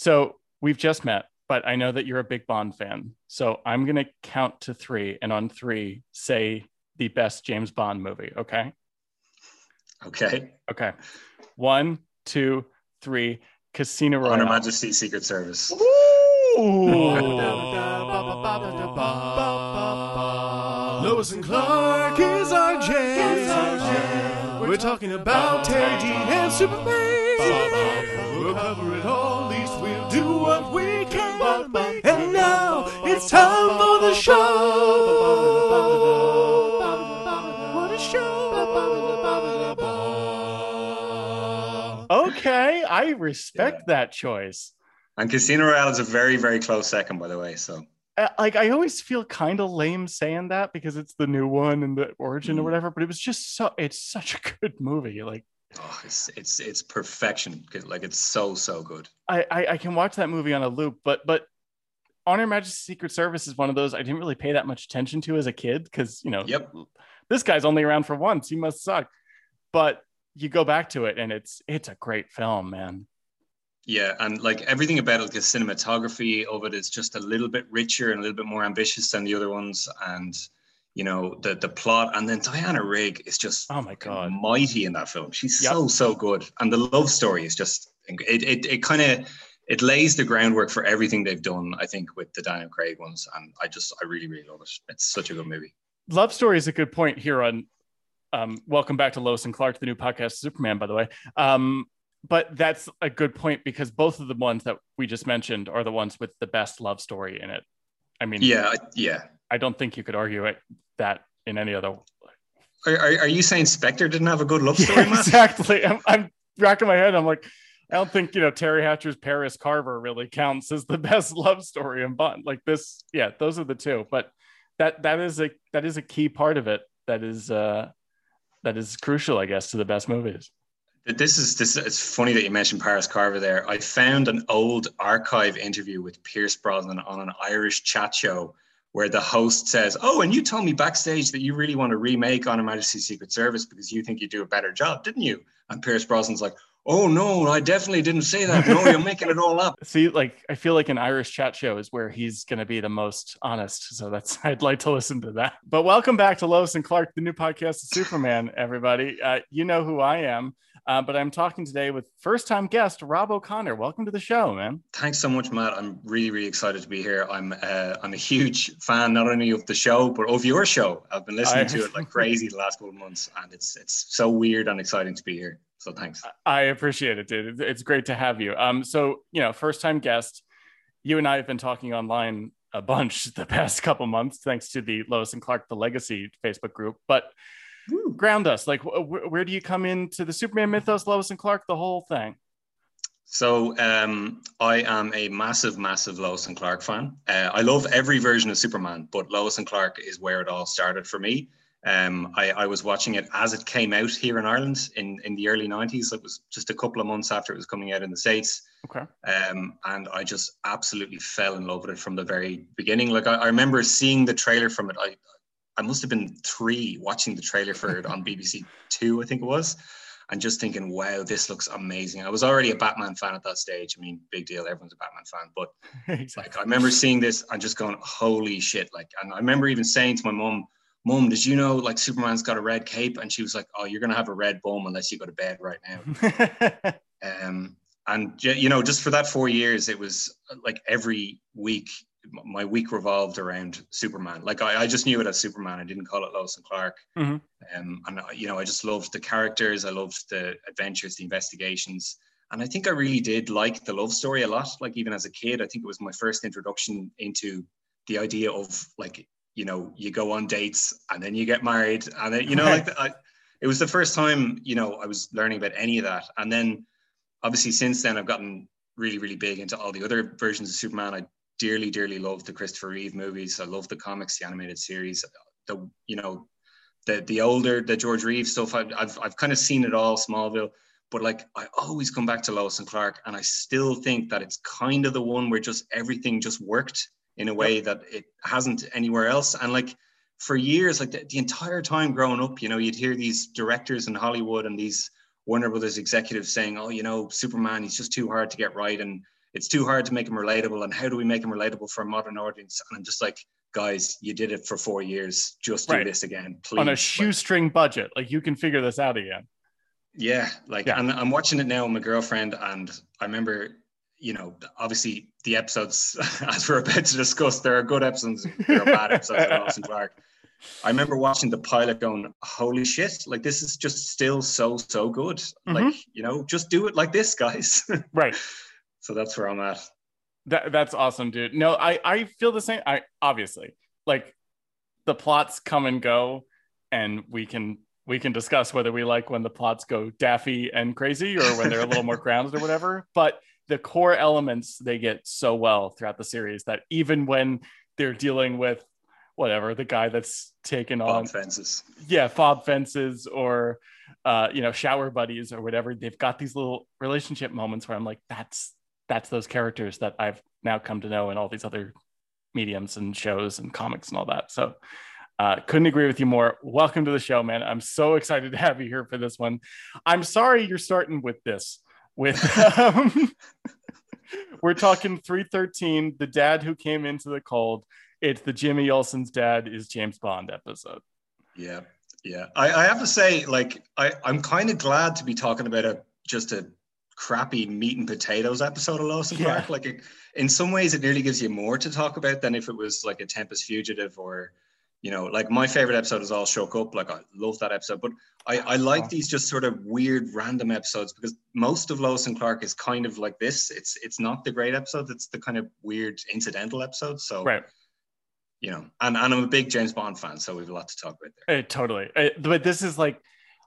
So we've just met, but I know that you're a big Bond fan. So I'm going to count to three. And on three, say the best James Bond movie. Okay. Okay. Okay. One, two, three. Casino Royale. On Her Majesty's Secret Service. Lois and Clark is our jam. We're talking about Teri Dean and Superman. It's time for the show. What a show. Okay. I respect that choice. And Casino Royale is a very, very close second, by the way. So Uh, Like I always feel kind of lame saying that because it's the new one and the origin or Mm. whatever, but it was just so it's such a good movie. Like oh, it's it's it's perfection. 'Cause, Like it's so so good. I, I I can watch that movie on a loop, but but On Her Majesty's Secret Service is one of those I didn't really pay that much attention to as a kid because you know Yep. this guy's only around for once. He must suck. But you go back to it and it's it's a great film, man. Yeah, and like everything about it, like the cinematography of it is just a little bit richer and a little bit more ambitious than the other ones, and you know the the plot. And then Diana Rigg is just Oh my god. mighty in that film. She's Yep. so so good, and the love story is just it it, it kind of it lays the groundwork for everything they've done. I think with the Daniel Craig ones, and I just I really really love it. It's such a good movie. Love Story is a good point here on um, welcome back to Lois and Clark, the new podcast Superman, by the way. Um, but that's a good point because both of the ones that we just mentioned are the ones with the best love story in it. I mean, Yeah, I- yeah. I don't think you could argue it that in any other Are, are, are you saying Spectre didn't have a good love story, Matt? exactly. I'm, I'm racking my head. I'm like, I don't think you know Teri Hatcher's Paris Carver really counts as the best love story in Bond. Like this, yeah, those are the two. But that that is a that is a key part of it. That is uh that is crucial, I guess, to the best movies. This is this. It's funny that you mentioned Paris Carver there. I found an old archive interview with Pierce Brosnan on an Irish chat show where the host says, "Oh, and you told me backstage that you really want to remake On Her Majesty's Secret Service because you think you do a better job, didn't you?" And Pierce Brosnan's like, "Oh no, I definitely didn't say that. No, you're making it all up." See, like I feel like an Irish chat show is where he's going to be the most honest. So that's I'd like to listen to that. But welcome back to Lois and Clark, the new podcast of Superman. Everybody, uh, you know who I am, uh, but I'm talking today with first-time guest Rob O'Connor. Welcome to the show, man. Thanks so much, Matt. I'm really, really excited to be here. I'm uh, I'm a huge fan not only of the show but of your show. I've been listening I- to it like crazy the last couple of months, and it's it's so weird and exciting to be here. So thanks. I appreciate it, dude. It's- great to have you. Um, so you know, first-time guest. You and I have been talking online a bunch the past couple months, thanks to the Lois and Clark the Legacy Facebook group. But ground us, like, wh- where do you come into the Superman mythos, Lois and Clark, the whole thing? So um, I am a massive, massive Lois and Clark fan. Uh, I love every version of Superman, but Lois and Clark is where it all started for me. Um, I, I was watching it as it came out here in Ireland in, in the early 90s. It was just a couple of months after it was coming out in the States. Okay. Um, and I just absolutely fell in love with it from the very beginning. Like I, I remember seeing the trailer from it. I, I must have been three watching the trailer for it on BBC Two, I think it was, and just thinking, "Wow, this looks amazing." I was already a Batman fan at that stage. I mean, big deal, everyone's a Batman fan. But exactly. like, I remember seeing this and just going, "Holy shit!" Like, and I remember even saying to my mum, "Mum, did you know like Superman's got a red cape?" And she was like, "Oh, you're gonna have a red bum unless you go to bed right now." um, and you know, just for that four years, it was uh, like every week, my week revolved around Superman. Like I, I just knew it as Superman. I didn't call it Lois and Clark. Mhm. Um, and you know, I just loved the characters. I loved the adventures, the investigations, and I think I really did like the love story a lot. Like even as a kid, I think it was my first introduction into the idea of like you know you go on dates and then you get married and then you know like I, it was the first time you know I was learning about any of that. And then obviously since then I've gotten really really big into all the other versions of Superman. I dearly dearly love the Christopher Reeve movies. I love the comics the animated series the you know the the older the George Reeves stuff. I've I've, I've kind of seen it all Smallville but like I always come back to Lois and Clark and I still think that it's kind of the one where just everything just worked in a way that it hasn't anywhere else and like for years like the, the entire time growing up you know you'd hear these directors in Hollywood and these Warner Brothers executives saying, "Oh, you know, Superman, he's just too hard to get right, and it's too hard to make him relatable. And how do we make him relatable for a modern audience? And I'm just like, guys, you did it for four years. Just do Right. this again, please. on a Like, shoestring budget. Like you can figure this out again. yeah, like, Yeah. and I'm watching it now with my girlfriend, and I remember, you know, obviously the episodes, as we're about to discuss, there are good episodes, there are bad episodes of and Clark. I remember watching the pilot going, holy shit, like this is just still so, so good. Mm-hmm. Like, you know, just do it like this, guys. Right. so that's where I'm at. That that's awesome, dude. No, I I feel the same. I obviously like the plots come and go, and we can we can discuss whether we like when the plots go daffy and crazy or when they're a little more grounded or whatever. But the core elements they get so well throughout the series that even when they're dealing with whatever the guy that's taken on fences. yeah fob fences or uh you know shower buddies or whatever they've got these little relationship moments where i'm like that's that's those characters that i've now come to know in all these other mediums and shows and comics and all that so uh, couldn't agree with you more. Welcome to the show, man. I'm so excited to have you here for this one. I'm sorry you're starting with this. With um, we're talking 313, the dad who came into the cold. It's the Jimmy Olsen's dad is James Bond episode. Yeah, yeah. I, I have to say, like, I, I'm kind of glad to be talking about a just a crappy meat and potatoes episode of and Yeah. Clark. Like, it, in some ways, it nearly gives you more to talk about than if it was like a Tempus Fugitive or, you know, like my favorite episode is All Shook Up. Like, I love that episode, but I, I like these just sort of weird, random episodes because most of Lois and Clark is kind of like this. It's it's not the great episodes. It's the kind of weird incidental episodes. So, Right. you know, and, and I'm a big James Bond fan, so we have a lot to talk about there. Uh, totally. Uh, but this is like,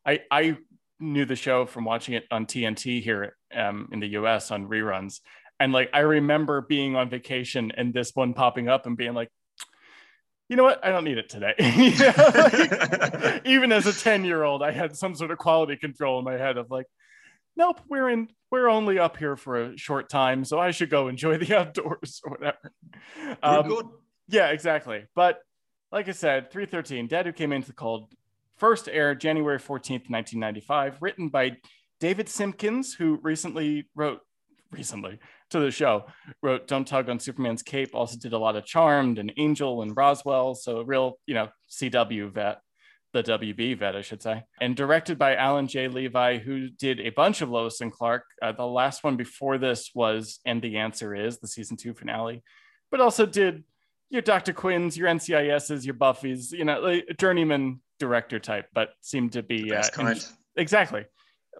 I I knew the show from watching it on TNT here um, in the US on reruns, and like I remember being on vacation and this one popping up and being like, you know what, I don't need it today. Like, even as a ten year old, I had some sort of quality control in my head of like, nope, we're in. We're only up here for a short time, so I should go enjoy the outdoors or whatever. Um, yeah, exactly. But like I said, 313, Dad Who Came Into the Cold, first aired January 14th, 1995, written by David Simkins, who recently wrote, recently to the show, wrote Don't Tug on Superman's Cape, also did a lot of Charmed and Angel and Roswell. So a real, you know, CW vet, the WB vet, I should say. And directed by Alan J. Levi, who did a bunch of Lois and Clark. Uh, the last one before this was And the Answer Is, the season two finale, but also did your Dr. Quinn's, your NCIS's, your Buffy's, you know, like journeyman director type, but seemed to be uh, en- exactly.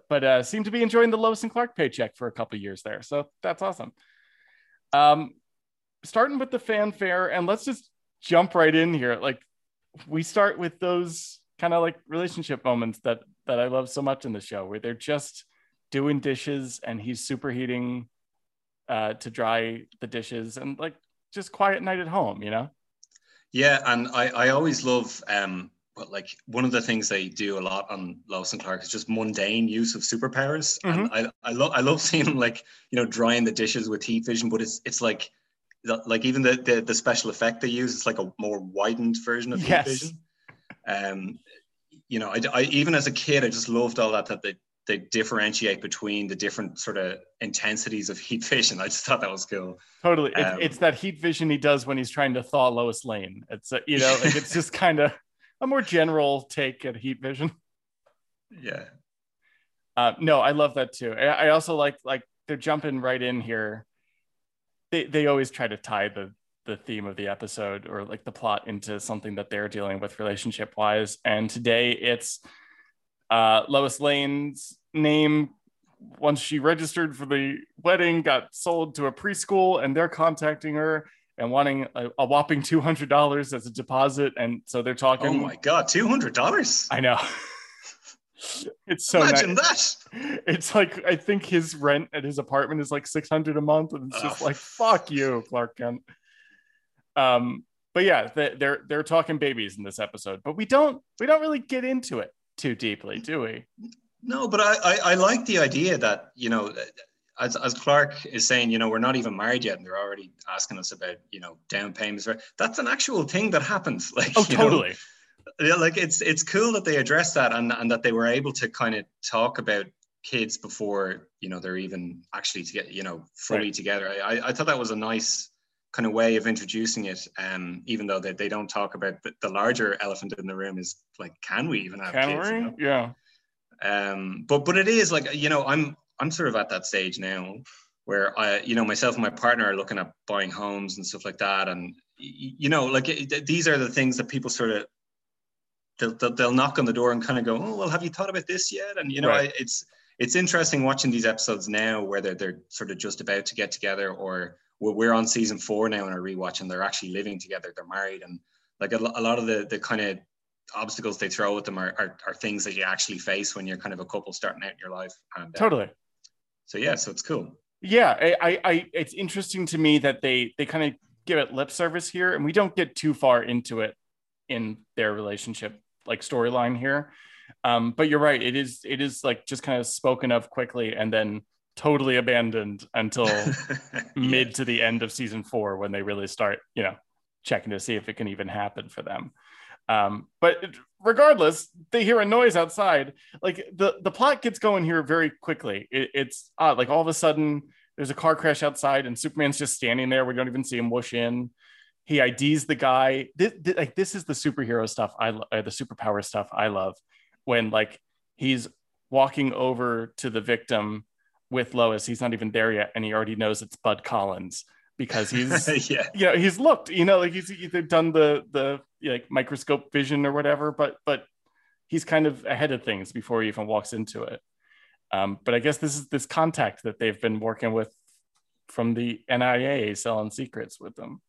But uh, seemed to be enjoying the Lois and Clark paycheck for a couple years there, so that's awesome. Um, starting with the fanfare, and let's just jump right in here. Like we start with those kind of like relationship moments that that I love so much in the show, where they're just doing dishes and he's superheating uh, to dry the dishes, and like just quiet night at home, you know. Yeah, and I, I always love um but like one of the things they do a lot on Lois and Clark is just mundane use of superpowers. And I, I love I love seeing them like, you know, drying the dishes with heat vision, but it's it's like like even the, the the special effect they use, it's like a more widened version of Yes. heat vision. Um, you know, I, I even as a kid, I just loved all that that they they differentiate between the different sort of intensities of heat vision. I just thought that was cool. Totally, it's, Um, it's that heat vision he does when he's trying to thaw Lois Lane. It's uh, you know, like it's just kind of a more general take at heat vision. Yeah. Uh, no, I love that too. I, I also like like they're jumping right in here. They they always try to tie the the theme of the episode or like the plot into something that they're dealing with relationship wise. And today it's uh, Lois Lane's name once she registered for the wedding got sold to a preschool and they're contacting her and wanting a, a whopping two hundred dollars as a deposit. And so they're talking. Oh my god, two hundred dollars. I know. it's so Imagine nice. that. It's like I think his rent at his apartment is like six hundred a month, and it's just Oh. like fuck you, Clark Kent. Um, but yeah, they- they're they're talking babies in this episode, but we don't we don't really get into it too deeply, do we? No, but I, I, I like the idea that, you know, as, as Clark is saying, you know, we're not even married yet and they're already asking us about, you know, down payments. That's an actual thing that happens. Like, Oh, you know, totally. yeah, like it's it's cool that they address that and, and that they were able to kind of talk about kids before you know they're even actually to get you know fully Right. together. I, I thought that was a nice kind of way of introducing it. Um, even though they, they don't talk about the, the larger elephant in the room is like, can we even have Can kids? you we? know? Yeah. um but but it is like you know i'm i'm sort of at that stage now where i you know myself and my partner are looking at buying homes and stuff like that and you know like it, these are the things that people sort of they'll, they'll, they'll knock on the door and kind of go oh well have you thought about this yet and you know Right. I, it's it's interesting watching these episodes now where they're, they're sort of just about to get together or we're, we're on season four now and are rewatching. they're actually living together they're married and like a, a lot of the the kind of obstacles they throw at them are, are, are things that you actually face when you're kind of a couple starting out in your life. And uh, Totally. So yeah, so it's cool. Yeah, I, I, I, it's interesting to me that they they kind of give it lip service here, and we don't get too far into it in their relationship like storyline here. Um, but you're right; it is it is like just kind of spoken of quickly and then totally abandoned until mid to the end of season four when they really start, you know, checking to see if it can even happen for them. Um, but regardless, they hear a noise outside. Like the the plot gets going here very quickly. It, it's odd. Like all of a sudden, there's a car crash outside, and Superman's just standing there. We don't even see him whoosh in. He IDs the guy. This, this- like this is the superhero stuff. I lo- uh, the superpower stuff I love. When like he's walking over to the victim with Lois, he's not even there yet, and he already knows it's Bud Collins because he's yeah, you know he's looked you know like he's either done the the like microscope vision or whatever but but he's kind of ahead of things before he even walks into it. Um, but i guess this is this contact that they've been working with from the nia selling secrets with them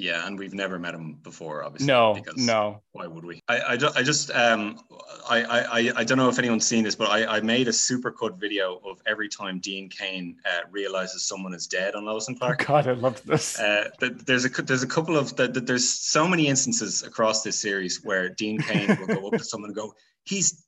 yeah, and we've never met him before, obviously. no because no Why would we? I, I, I just um I, I I- I don't know if anyone's seen this, but I, I made a supercut video of every time Dean Cain uh, realizes someone is dead on Lois and oh god i loved this Uh, there's a there's a couple of th- th- there's so many instances across this series where Dean Cain will go up to someone and go, "He's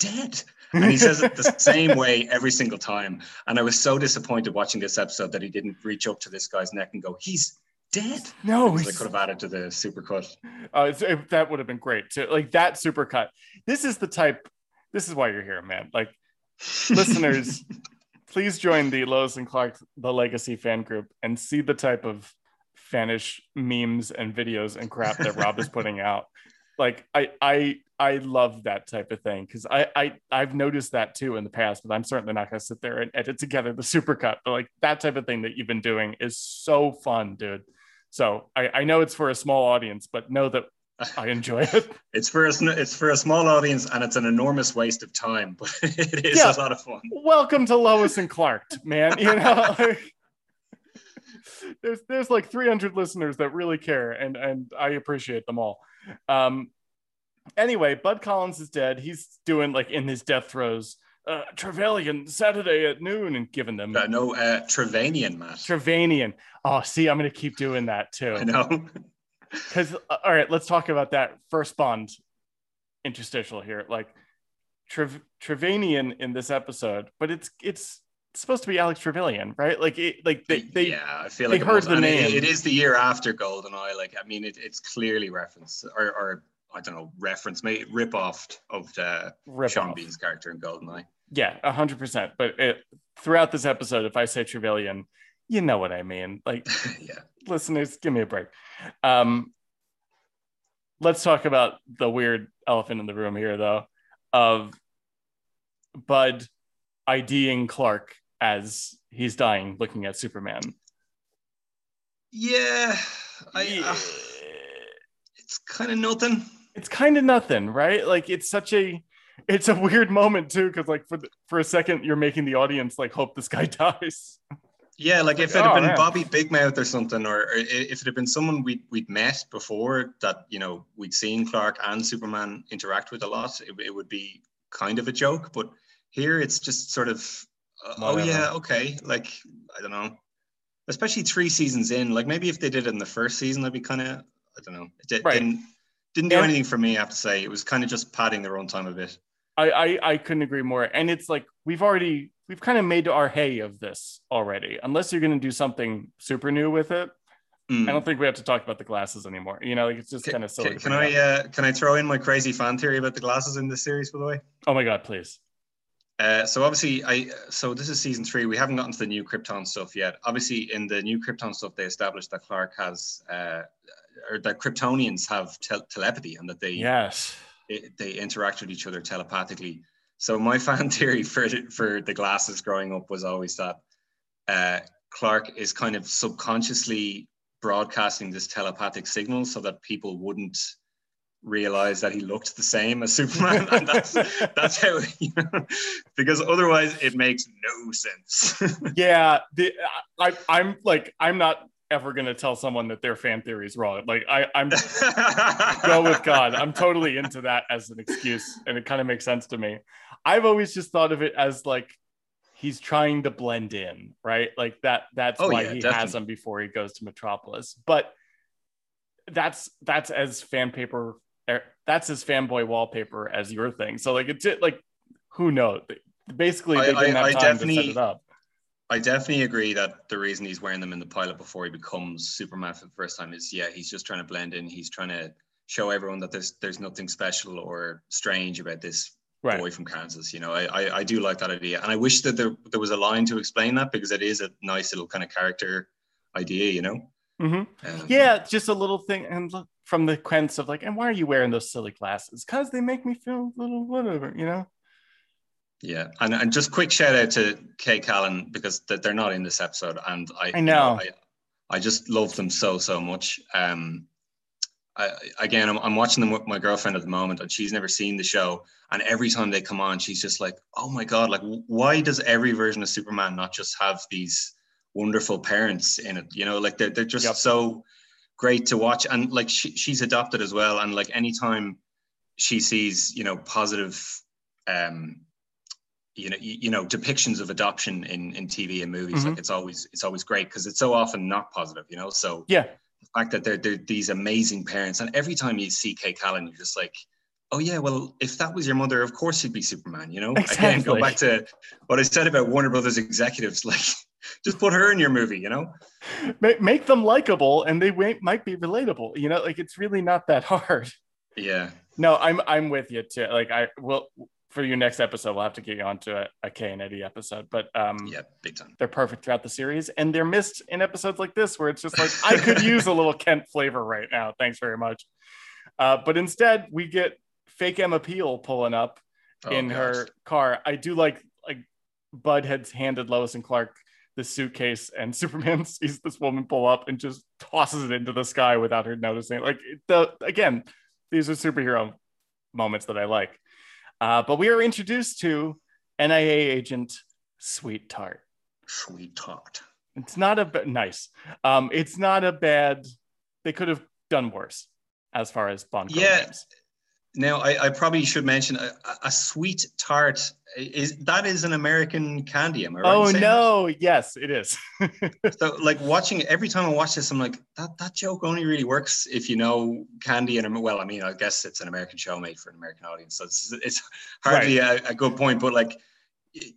dead," and he says it the same way every single time. And I was so disappointed watching this episode that he didn't reach up to this guy's neck and go, "He's dead." no they could have added to the supercut. Uh, it- that would have been great too. Like that supercut. This is the type. This is why you're here, man. Like listeners, please join the Lois and Clark the Legacy fan group and see the type of fanish memes and videos and crap that Rob is putting out. Like I I I love that type of thing because I I I've noticed that too in the past, but I'm certainly not going to sit there and edit together the supercut. But like that type of thing that you've been doing is so fun, dude. So I, I know it's for a small audience, but know that I enjoy it. It's for a it's for a small audience and it's an enormous waste of time, but it is Yeah. a lot of fun. Welcome to Lois and Clark, man. You know, like, there's there's like 300 listeners that really care, and and I appreciate them all. Um, anyway, Bud Collins is dead. He's doing like in his death throes. Uh, Trevelyan Saturday at noon, and giving them Uh, no, uh, Trevanian, Matt. Trevanian. Oh, see, I'm gonna keep doing that too. I know. because all right let's talk about that first bond interstitial here like Trev- trevanian in this episode but it's it's supposed to be alex trevelyan right like it like they, they yeah, I feel like it heard the and it- name. it is the year after Goldeneye. Like, I mean, it, it's clearly referenced or, or I don't know, reference, maybe rip off of the rip Sean off. Bean's character in Goldeneye. Yeah 100% but it, throughout this episode if i say trevelyan you know what i mean like yeah, listeners give me a break um let's talk about the weird elephant in the room here though of bud iding clark as he's dying looking at superman yeah. I, Yeah. uh, it's kind of nothing. it's kind of nothing right like it's such a it's a weird moment too because like for the, for a second you're making the audience like hope this guy dies Yeah, like if it had oh, been man. Bobby Big Mouth or something, or, or if it had been someone we'd we'd met before that you know we'd seen Clark and Superman interact with a lot, it, it would be kind of a joke. But here it's just sort of, uh, oh yeah, okay, like I don't know, especially three seasons in. Like maybe if they did it in the first season, that'd be kind of I don't know. It di- Right. didn't didn't do And- anything for me. I have to say, it was kind of just padding the time a bit. I, I I couldn't agree more. And it's like we've already we've kind of made our hay of this already. Unless you're going to do something super new with it, Mm. I don't think we have to talk about the glasses anymore. You know, like it's just kind of silly. Can, can I uh, can I throw in my crazy fan theory about the glasses in this series, by the way? oh my god, please. Uh, so obviously, I so this is season three. We haven't gotten to the new Krypton stuff yet. Obviously, in the new Krypton stuff, they established that Clark has, uh, or that Kryptonians have tel- telepathy, and that they Yes. It- they interact with each other telepathically. So my fan theory for the- for the glasses growing up was always that uh, Clark is kind of subconsciously broadcasting this telepathic signal so that people wouldn't realize that he looked the same as Superman. and that's that's how you know, because otherwise it makes no sense. yeah the I, i'm like i'm not ever going to tell someone that their fan theory is wrong. Like i i'm go with god. I'm totally into that as an excuse and it kind of makes sense to me. I've always just thought of it as like he's trying to blend in right? Like that that's Oh, why yeah, he has definitely. him before he goes to metropolis. But that's that's as fan paper er, that's as fanboy wallpaper as your thing. So like it's it like who knows? Basically I- they didn't I- have I time to set it up I definitely agree that the reason he's wearing them in the pilot before he becomes Superman for the first time is yeah, he's just trying to blend in. He's trying to show everyone that there's there's nothing special or strange about this right boy from Kansas. You know, I, I I do like that idea, and I wish that there there was a line to explain that because it is a nice little kind of character idea. You know. hmm Um, Yeah, just a little thing, and look from the Kents of like, and why are you wearing those silly glasses? Because they make me feel a little whatever, you know. Yeah, and and just quick shout out to K Callan because th- they're not in this episode, and I I you know. I, I just love them so so much. Um, I, again, I'm, I'm watching them with my girlfriend at the moment, and she's never seen the show. And every time they come on, she's just like, "Oh my god! Like, why does every version of Superman not just have these wonderful parents in it? You know, like they're they're just Yep. so great to watch. And like she, she's adopted as well. And like anytime she sees, you know, positive, um, you know, you, you know, depictions of adoption in in TV and movies, Mhm. like it's always it's always great because it's so often not positive. You know, so Yeah, the fact that they're, they're these amazing parents, and every time you see K Callan, you're just like, oh yeah, well, if that was your mother, of course you'd be Superman. You know, again, go back to what I said about Warner Brothers executives, like just put her in your movie. You know, make, make them likable, and they might be relatable. You know, like it's really not that hard. yeah, No, I'm I'm with you too. Like I will for your next episode, we'll have to get you onto a, a K and Eddie episode, but um, yeah, big time. they're perfect throughout the series, and they're missed in episodes like this where it's just like I could use a little Kent flavor right now. Thanks very much. Uh, but instead, we get fake Emma Peel pulling up Oh, in gosh. her car. I do like like Bud had handed Lois and Clark the suitcase, and Superman sees this woman pull up and just tosses it into the sky without her noticing. Like the again, these are superhero moments that I like. Uh, but we are introduced to NIA agent Sweet Tart. Sweet tart. It's not a ba- nice. Um, it's not a bad. They could have done worse as far as Bond. Yeah. names. Now, I, I probably should mention a, a sweet tart is that is an American candy. Am I right? Oh no! Yes, it is. So, like watching every time I watch this, I'm like, that that joke only really works if you know candy and well, I mean, I guess it's an American show made for an American audience, so it's it's hardly a, a good point. But like,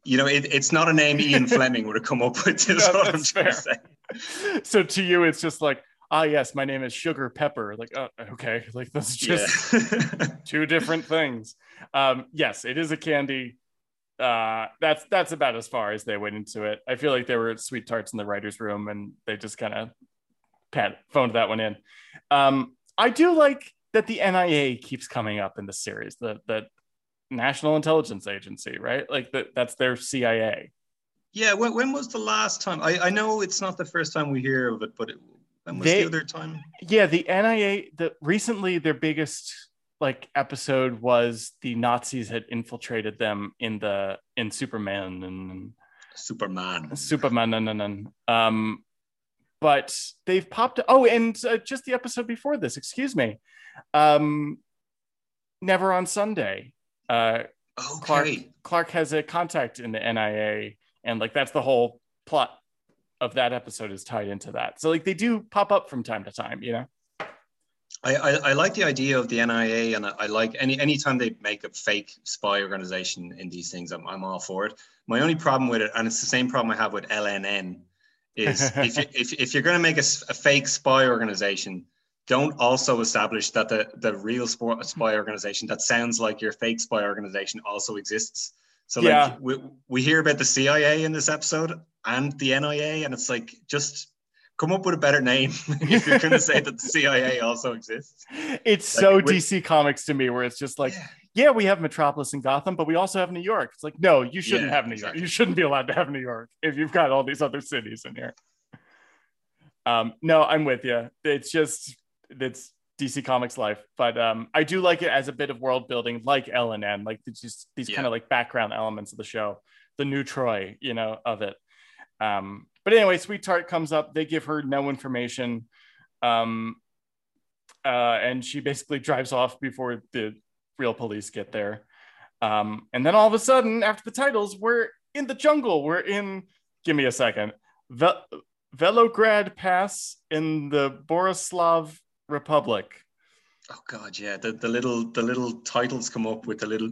you know, it, it's not a name Ian Fleming would have come up with. Is No, what I'm trying to say. so to you, it's just like, ah, yes, my name is Sugar Pepper. Like, uh, okay, like that's just Yeah. two different things. Um, yes, it is a candy. Uh, that's that's about as far as they went into it. I feel like there were sweet tarts in the writers' room, and they just kind of pat phoned that one in. Um, I do like that the NIA keeps coming up in the series. The the National Intelligence Agency, right? Like that that's their CIA. yeah. When, when was the last time? I, I know it's not the first time we hear of it, but it, They- the other time? Yeah, the NIA. The recently their biggest like episode was the Nazis had infiltrated them in the in Superman and Superman. Superman and, and, and um, but they've popped. Oh, and uh, just the episode before this, excuse me, um, Never on Sunday. Uh, Clark Clark has a contact in the NIA, and like that's the whole plot of that episode is tied into that. So like they do pop up from time to time, you know. I, I, I like the idea of the NIA, and I, I like any anytime they make a fake spy organization in these things, I'm, I'm all for it. My only problem with it, and it's the same problem I have with LNN, is if, you, if, if you're going to make a fake spy organization, don't also establish that the, the real spy organization that sounds like your fake spy organization also exists. So like Yeah. we, we hear about the CIA in this episode and the NIA, and it's like just come up with a better name if you're going to say that the CIA also exists. It's Like, so with- DC Comics to me, where it's just like, Yeah. yeah, we have Metropolis and Gotham, but we also have New York. It's like, no, you shouldn't Yeah, have New exactly. York. You shouldn't be allowed to have New York if you've got all these other cities in here. Um, no, I'm with you. It's just it's DC Comics life, but um, I do like it as a bit of world building, like L and N, like just these Yeah. kind of like background elements of the show, the new Troy, you know, of it. Um, but anyway, Sweet Tart comes up. They give her no information. Um, uh, and she basically drives off before the real police get there. Um, and then all of a sudden, after the titles, we're in the jungle. We're in, give me a second, Ve- Velograd Pass in the Borislav Republic. Oh God, yeah. The, the little the little titles come up with the little.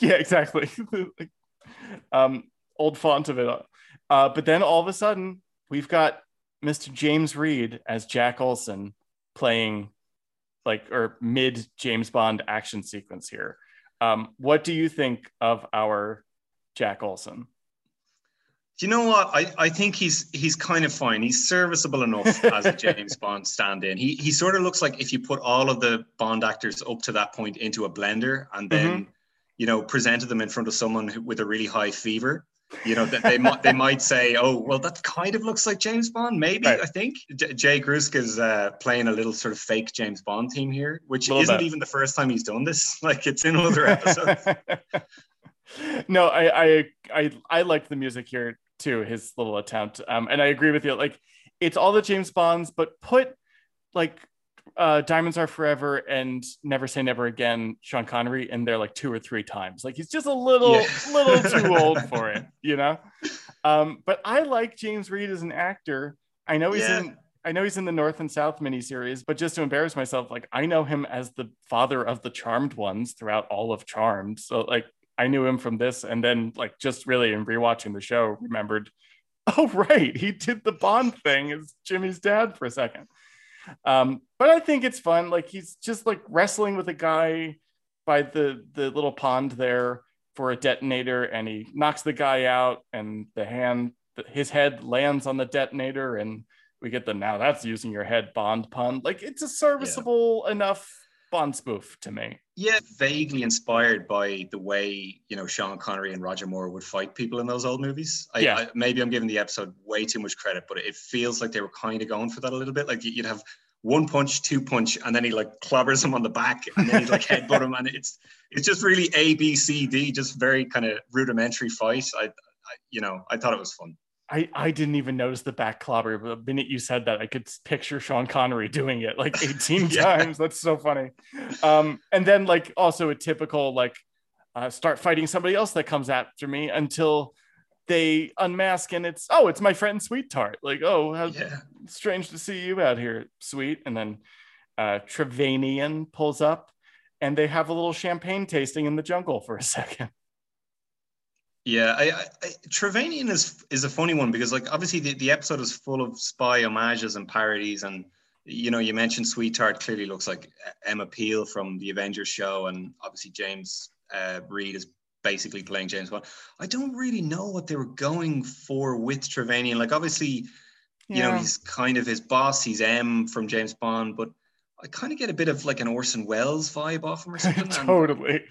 Yeah, exactly. um, old font of it. Uh, but then all of a sudden, we've got Mr. James Read as Jack Olsen playing like or mid James Bond action sequence here. Um, what do you think of our Jack Olsen? Do you know what? I, I think he's he's kind of fine. He's serviceable enough as a James Bond stand-in. He he sort of looks like if you put all of the Bond actors up to that point into a blender and then you know presented them in front of someone with a really high fever. You know that they might they might say, oh well, that kind of looks like James Bond. Maybe Right. I think J- Jay Gruska's uh, playing a little sort of fake James Bond team here, which isn't bit. even the first time he's done this. Like it's in other episodes. no, I, I I I like the music here too. His little attempt, um, and I agree with you. Like it's all the James Bonds, but put like uh, Diamonds Are Forever and Never Say Never Again, Sean Connery in there like two or three times. Like he's just a little Yeah. little too old for it, you know. Um, but I like James Read as an actor. I know he's Yeah. in. I know he's in the North and South miniseries, but just to embarrass myself, like I know him as the father of the Charmed ones throughout all of Charmed. So like I knew him from this, and then like just really in rewatching the show, remembered, oh right, he did the Bond thing as Jimmy's dad for a second. Um, but I think it's fun. Like he's just like wrestling with a guy by the the little pond there for a detonator, and he knocks the guy out, and the hand his head lands on the detonator, and we get the now that's using your head Bond pun. Like it's a serviceable enough Bond spoof to me. Yeah, vaguely inspired by the way you know Sean Connery and Roger Moore would fight people in those old movies. I, Yeah. I, maybe I'm giving the episode way too much credit, but it feels like they were kind of going for that a little bit. Like you'd have one punch, two punch, and then he like clobbers him on the back, and then he'd like headbutt him, and it's it's just really A B C D, just very kind of rudimentary fight. I, I you know I thought it was fun. I, I didn't even notice the back clobber, but the minute you said that, I could picture Sean Connery doing it like 18 Yeah. times. That's so funny. Um, and then like also a typical like uh, start fighting somebody else that comes after me until they unmask and it's oh it's my friend Sweet Tart. Like oh how Yeah, strange to see you out here, Sweet. And then uh, Trevanian pulls up and they have a little champagne tasting in the jungle for a second. Yeah, I, I, I, Trevanian is is a funny one because like obviously the, the episode is full of spy homages and parodies and you know you mentioned Sweet Tart clearly looks like Emma Peel from the Avengers show and obviously James uh, Read is basically playing James Bond. I don't really know what they were going for with Trevanian. Like obviously you know he's kind of his boss. He's M from James Bond, but I kind of get a bit of like an Orson Welles vibe off him or something. totally. and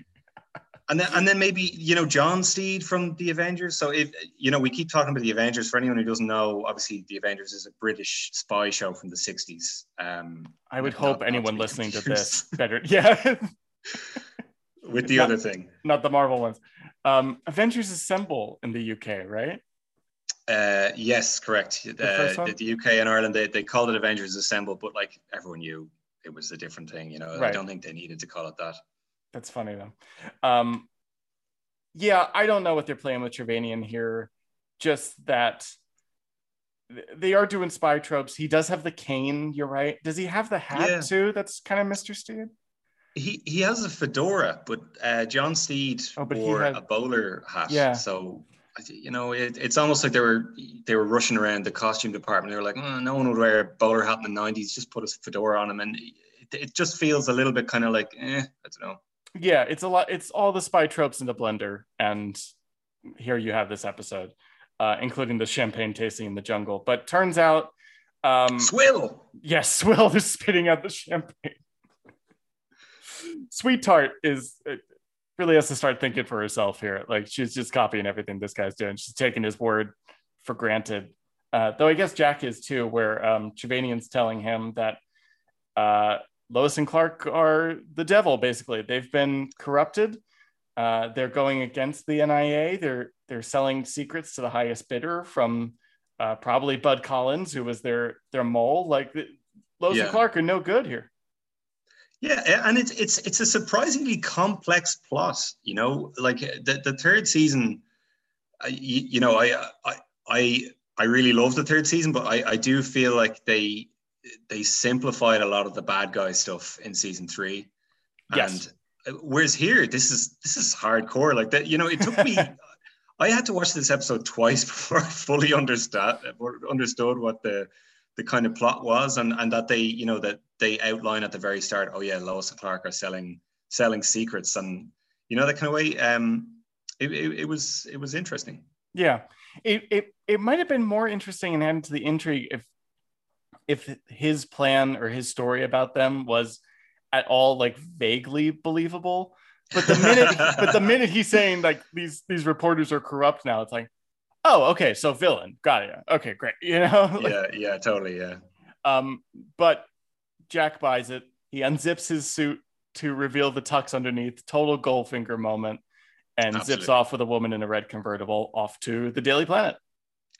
then, and then maybe you know John Steed from the Avengers. So if you know, we keep talking about the Avengers. For anyone who doesn't know, obviously the Avengers is a British spy show from the '60s. Um, I would Not- hope not to anyone be listening to this better. Yeah. with the Not- other thing, not the Marvel ones. Um, Avengers Assemble in the UK, right? uh, yes, correct. Uh, the, the UK and Ireland, they, they called it Avengers Assemble, but like everyone knew it was a different thing. You know, I don't think they needed to call it that. That's funny though. Um, yeah, I don't know what they're playing with Trevanian here. Just that they are doing spy tropes. He does have the cane. You're right. Does he have the hat Yeah. too? That's kind of Mr. Steed. He he has a fedora, but uh, John Steed Oh, but wore had- a bowler hat. Yeah. So you know, it, it's almost like they were they were rushing around the costume department. They were like, oh, no one would wear a bowler hat in the '90s. Just put a fedora on him, and it, it just feels a little bit kind of like, eh, I don't know. Yeah, it's a lot. It's all the spy tropes in the blender, and here you have this episode, uh, including the champagne tasting in the jungle. But turns out, um, Swill. yes, Swill is spitting out the champagne. Sweet Tart is uh, really has to start thinking for herself here. Like she's just copying everything this guy's doing. She's taking his word for granted. Uh, though I guess Jack is too, where um, Trevanian's telling him that uh, Lois and Clark are the devil. Basically, they've been corrupted. Uh, they're going against the NIA. They're they're selling secrets to the highest bidder from uh, probably Bud Collins, who was their their mole. Like the, Lois Yeah. and Clark are no good here. Yeah, and it's it's it's a surprisingly complex plot. You know, like the, the third season. You, you know, I I I I really love the third season, but I I do feel like they they simplified a lot of the bad guy stuff in season three. Yes. And uh, whereas here, this is this is hardcore. Like that, you know, it took me. I had to watch this episode twice before I fully understood understood what the the kind of plot was, and and that they, you know, that they outline at the very start. Oh yeah, Lois and Clark are selling selling secrets, and you know that kind of way. Um, it, it, it was it was interesting. Yeah, it it it might have been more interesting and added to the intrigue if if his plan or his story about them was at all like vaguely believable. But the minute but the minute he's saying like these these reporters are corrupt now, it's like, oh, okay, so villain, got it. Okay, great. You know, Like, yeah, yeah, totally, yeah. um, but Jack buys it. He unzips his suit to reveal the tux underneath. Total Goldfinger moment, and zips off with a woman in a red convertible off to the Daily Planet.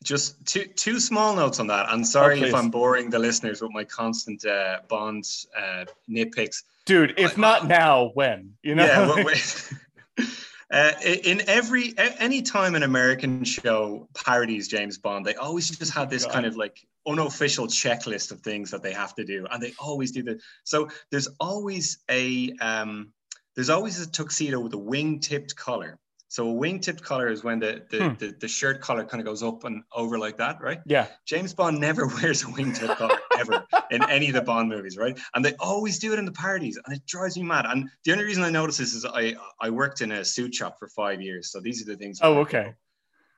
Just two two small notes on that. I'm sorry Oh, if. I'm boring the listeners with my constant uh, Bond uh, nitpicks. Dude, if not now, when? You know? Yeah, wait. Uh, in every any time an American show parodies James Bond, they always just have this God. kind of like unofficial checklist of things that they have to do, and they always do that. So there's always a um, there's always a tuxedo with a wing-tipped collar. So a wing-tipped collar is when the the, Hmm. the the shirt collar kind of goes up and over like that, right? yeah. James Bond never wears a wingtip collar ever in any of the Bond movies, right? And they always do it in the parties, and it drives me mad. And the only reason I notice this is I I worked in a suit shop for five years, so these are the things. Oh, okay.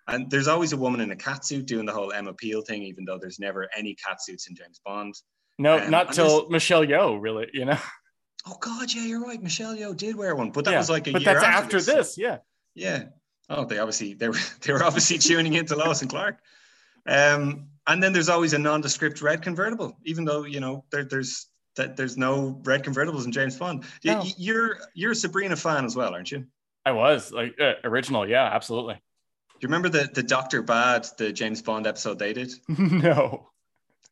And there's always a woman in a cat suit doing the whole Emma Peel thing, even though there's never any cat suits in James Bond. No, Um, not till Michelle Yeoh, really, you know? Oh God, yeah, you're right. Michelle Yeoh did wear one, but that yeah. was like a but year that's after, after this. Yeah. Yeah. Oh, they obviously they were they were obviously tuning into Lois and Clark. Um, and then there's always a nondescript red convertible, even though you know there, there's that there's no red convertibles in James Bond. Y- No. y- You're you're a Sabrina fan as well, aren't you? I was like uh, original. Yeah, absolutely. Do you remember the the Doctor Bad, the James Bond episode they did? no.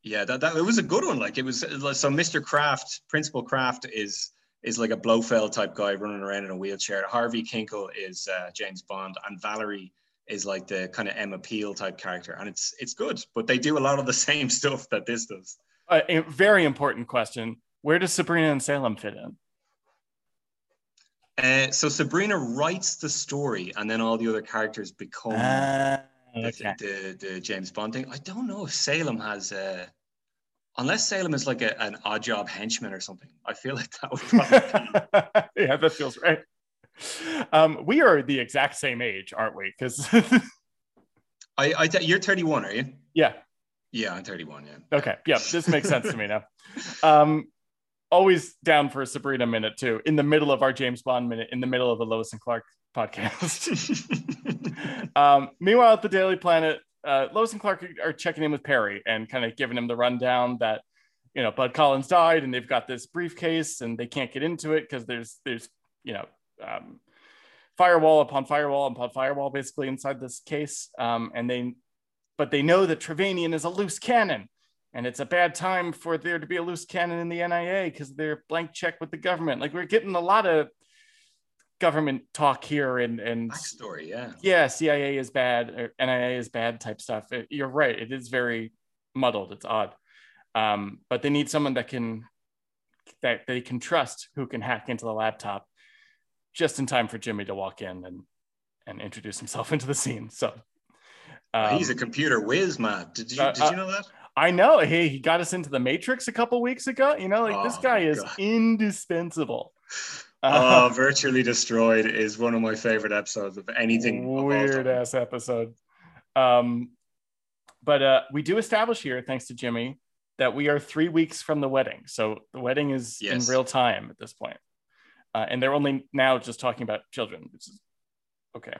Yeah, that, that it was a good one. Like it was so Mr. Kraft, Principal Kraft is is like a Blofeld type guy running around in a wheelchair. Harvey Kinkle is uh, James Bond, and Valerie is like the kind of Emma Peel type character, and it's it's good. But they do a lot of the same stuff that this does. Uh, a very important question. Where does Sabrina and Salem fit in? Uh, so Sabrina writes the story, and then all the other characters become Ah, the, the, the James Bond thing. I don't know if Salem has. Uh, Unless Salem is like a, an odd job henchman or something, I feel like that would probably be yeah, that feels right. Um, we are the exact same age, aren't we? Because I, I th- you're 31, are you? yeah, Yeah, I'm 31. Yeah. okay, yeah, this makes sense to me now. Um, always down for a Sabrina minute too, in the middle of our James Bond minute, in the middle of the Lois and Clark podcast. um, meanwhile, at the Daily Planet, uh, Lois and Clark are checking in with Perry and kind of giving him the rundown that you know Bud Collins died, and they've got this briefcase, and they can't get into it because there's there's you know um, firewall upon firewall upon firewall basically inside this case, um, and they but they know that Trevanian is a loose cannon. And it's a bad time for there to be a loose cannon in the NIA because they're blank check with the government. Like we're getting a lot of government talk here and and Backstory, yeah. yeah, CIA is bad or NIA is bad type stuff. It- you're right. It is very muddled. It's odd. Um, but they need someone that can that they can trust who can hack into the laptop just in time for Jimmy to walk in and and introduce himself into the scene. So um, He's a computer whiz, man. Did you uh, did you know that? I know. Hey, he got us into the Matrix a couple weeks ago. You know, like this Oh guy is God. indispensable. Oh, virtually destroyed is one of my favorite episodes of anything. Weird ass episode. Um, but uh, we do establish here, thanks to Jimmy, that we are three weeks from the wedding. So the wedding is Yes. in real time at this point. Uh, and they're only now just talking about children, which is okay.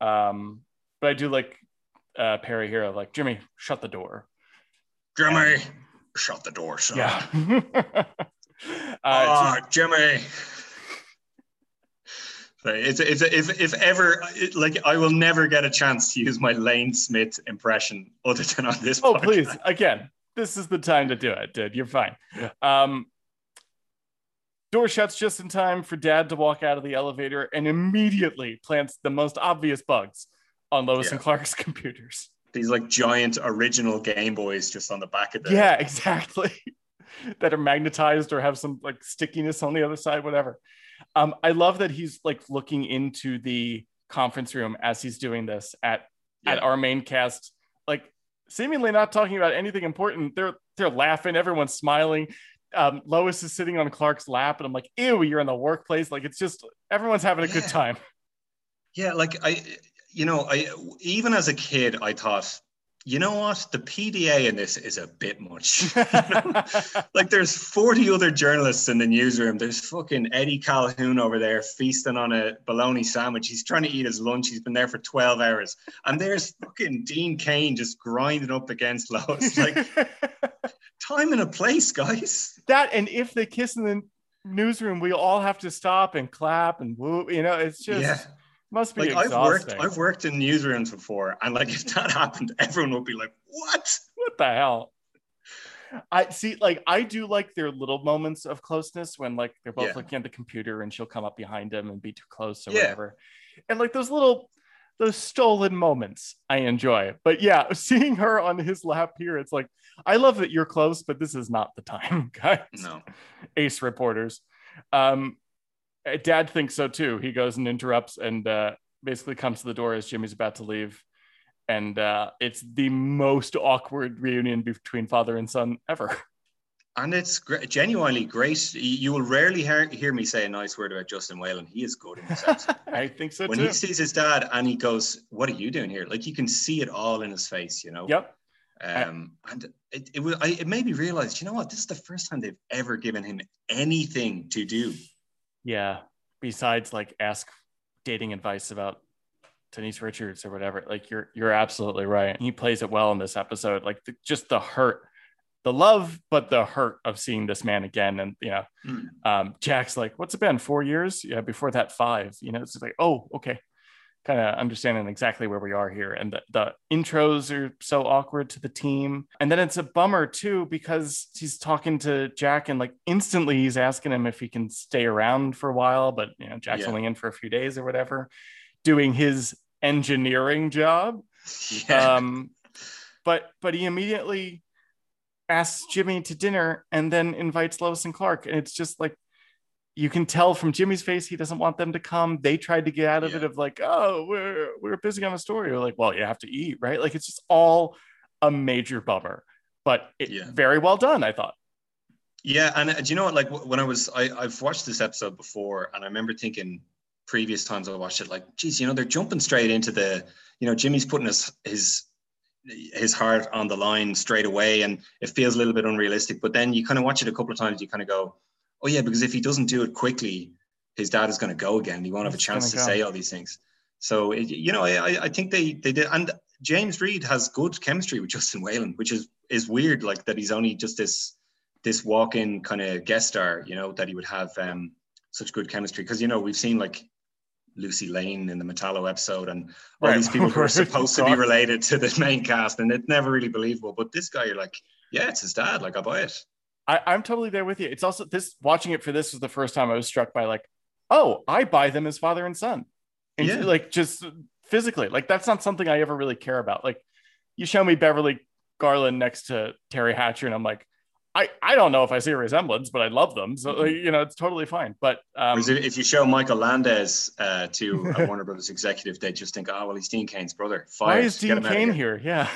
Um, but I do like uh, Perry here, like Jimmy, shut the door. Jimmy, shut the door, son. Yeah. uh, Ah, Jimmy. It's, it's, if, if ever, it- like, I will never get a chance to use my Lane Smith impression other than on this. oh podcast. please again this is the time to do it dude you're fine um door shuts just in time for dad to walk out of the elevator and immediately plants the most obvious bugs on lois Yeah. and clark's computers These like giant original Game Boys just on the back of the. yeah exactly that are magnetized or have some like stickiness on the other side whatever. Um i love that he's like looking into the conference room as he's doing this at at our main cast. Like seemingly not talking about anything important. They're they're laughing. Everyone's smiling. Um, lois is sitting on clark's lap and i'm like ew you're in the workplace. Like it's just everyone's having a good time. Yeah, like I, you know, I even as a kid, I thought, you know what, the PDA in this is a bit much. like there's 40 other journalists in the newsroom. There's fucking Eddie Calhoun over there feasting on a bologna sandwich. He's trying to eat his lunch. He's been there for 12 hours. And there's fucking Dean Cain just grinding up against Lois. Like time and a place, guys. that and if they kiss in the newsroom we all have to stop and clap and whoop. you know it's just yeah. Must be Like I've worked, I've worked in newsrooms before. And like if that happened, everyone would be like, what? what the hell i see like i do like their little moments of closeness when like they're both Yeah. looking at the computer and she'll come up behind him and be too close or Yeah. whatever and like those little those stolen moments i enjoy but yeah seeing her on his lap here it's like i love that you're close but this is not the time guys No. ace reporters um dad thinks so too he goes and interrupts and uh basically comes to the door as jimmy's about to leave and uh it's the most awkward reunion between father and son ever And it's gr- genuinely great. You will rarely hear, hear me say a nice word about Justin Whalin. He is good in this episode. i think so too. when too he sees his dad and he goes, "What are you doing here?" Like you can see it all in his face, you know. yep Um, and it it, was, I, it made me realize, you know what? This is the first time they've ever given him anything to do. Yeah. Besides like ask dating advice about denise richards or whatever like you're you're absolutely right. He plays it well in this episode. Like the, just the hurt the love but the hurt of seeing this man again. And you know Hmm. um jack's like what's it been four years? Yeah before that five. You know it's like oh okay kind of understanding exactly where we are here and the, the intros are so awkward to the team and then it's a bummer too because he's talking to jack and like instantly he's asking him if he can stay around for a while but you know jack's Yeah. only in for a few days or whatever doing his engineering job Yeah. um, but but he immediately asks Jimmy to dinner and then invites Lois and Clark, and it's just like you can tell from Jimmy's face he doesn't want them to come. They tried to get out of it of like, oh, we're we're busy on a story. We're like, well, you have to eat, right? Like it's just all a major bummer, but it, Yeah. very well done, I thought. Yeah, and uh, do you know what? Like when I was, I, I've watched this episode before, and I remember thinking previous times I watched it, like, geez, you know, they're jumping straight into the, you know, Jimmy's putting his his his heart on the line straight away, and it feels a little bit unrealistic. But then you kind of watch it a couple of times, you kind of go, oh yeah, because if he doesn't do it quickly, his dad is going to go again. He won't have a chance to go. say all these things. So it, you know, I I think they they did, and James Read has good chemistry with Justin Whalin, which is is weird, like that he's only just this this walk-in kind of guest star, you know, that he would have um, such good chemistry. Because you know we've seen like Lucy Lane in the Metallo episode, and all Right. these people who are supposed to be related to the main cast, and it's never really believable. But this guy, you're like, yeah, it's his dad. Like I buy it. I, I'm totally there with you. It's also this watching it for this was the first time I was struck by like, oh, I buy them as father and son. And Yeah. like just physically, like that's not something I ever really care about. Like you show me Beverly Garland next to Teri Hatcher, and I'm like, I, I don't know if I see a resemblance, but I love them. So like, you know, it's totally fine. But um, Whereas if you show Michael Landes uh, to a Warner Brothers executive, they just think, oh well, he's Dean Cain's brother. why is Dean him out of Cain here. here? Yeah.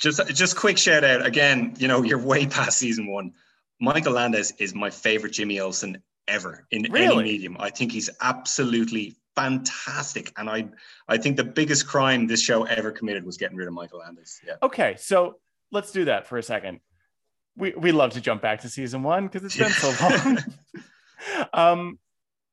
Just just quick shout out again. You know, you're way past season one. Michael Landes is my favorite Jimmy Olsen ever in Really? any medium. I think he's absolutely fantastic, and I I think the biggest crime this show ever committed was getting rid of Michael Landes. Yeah. Okay, so let's do that for a second. We we love to jump back to season one because it's been so long. um,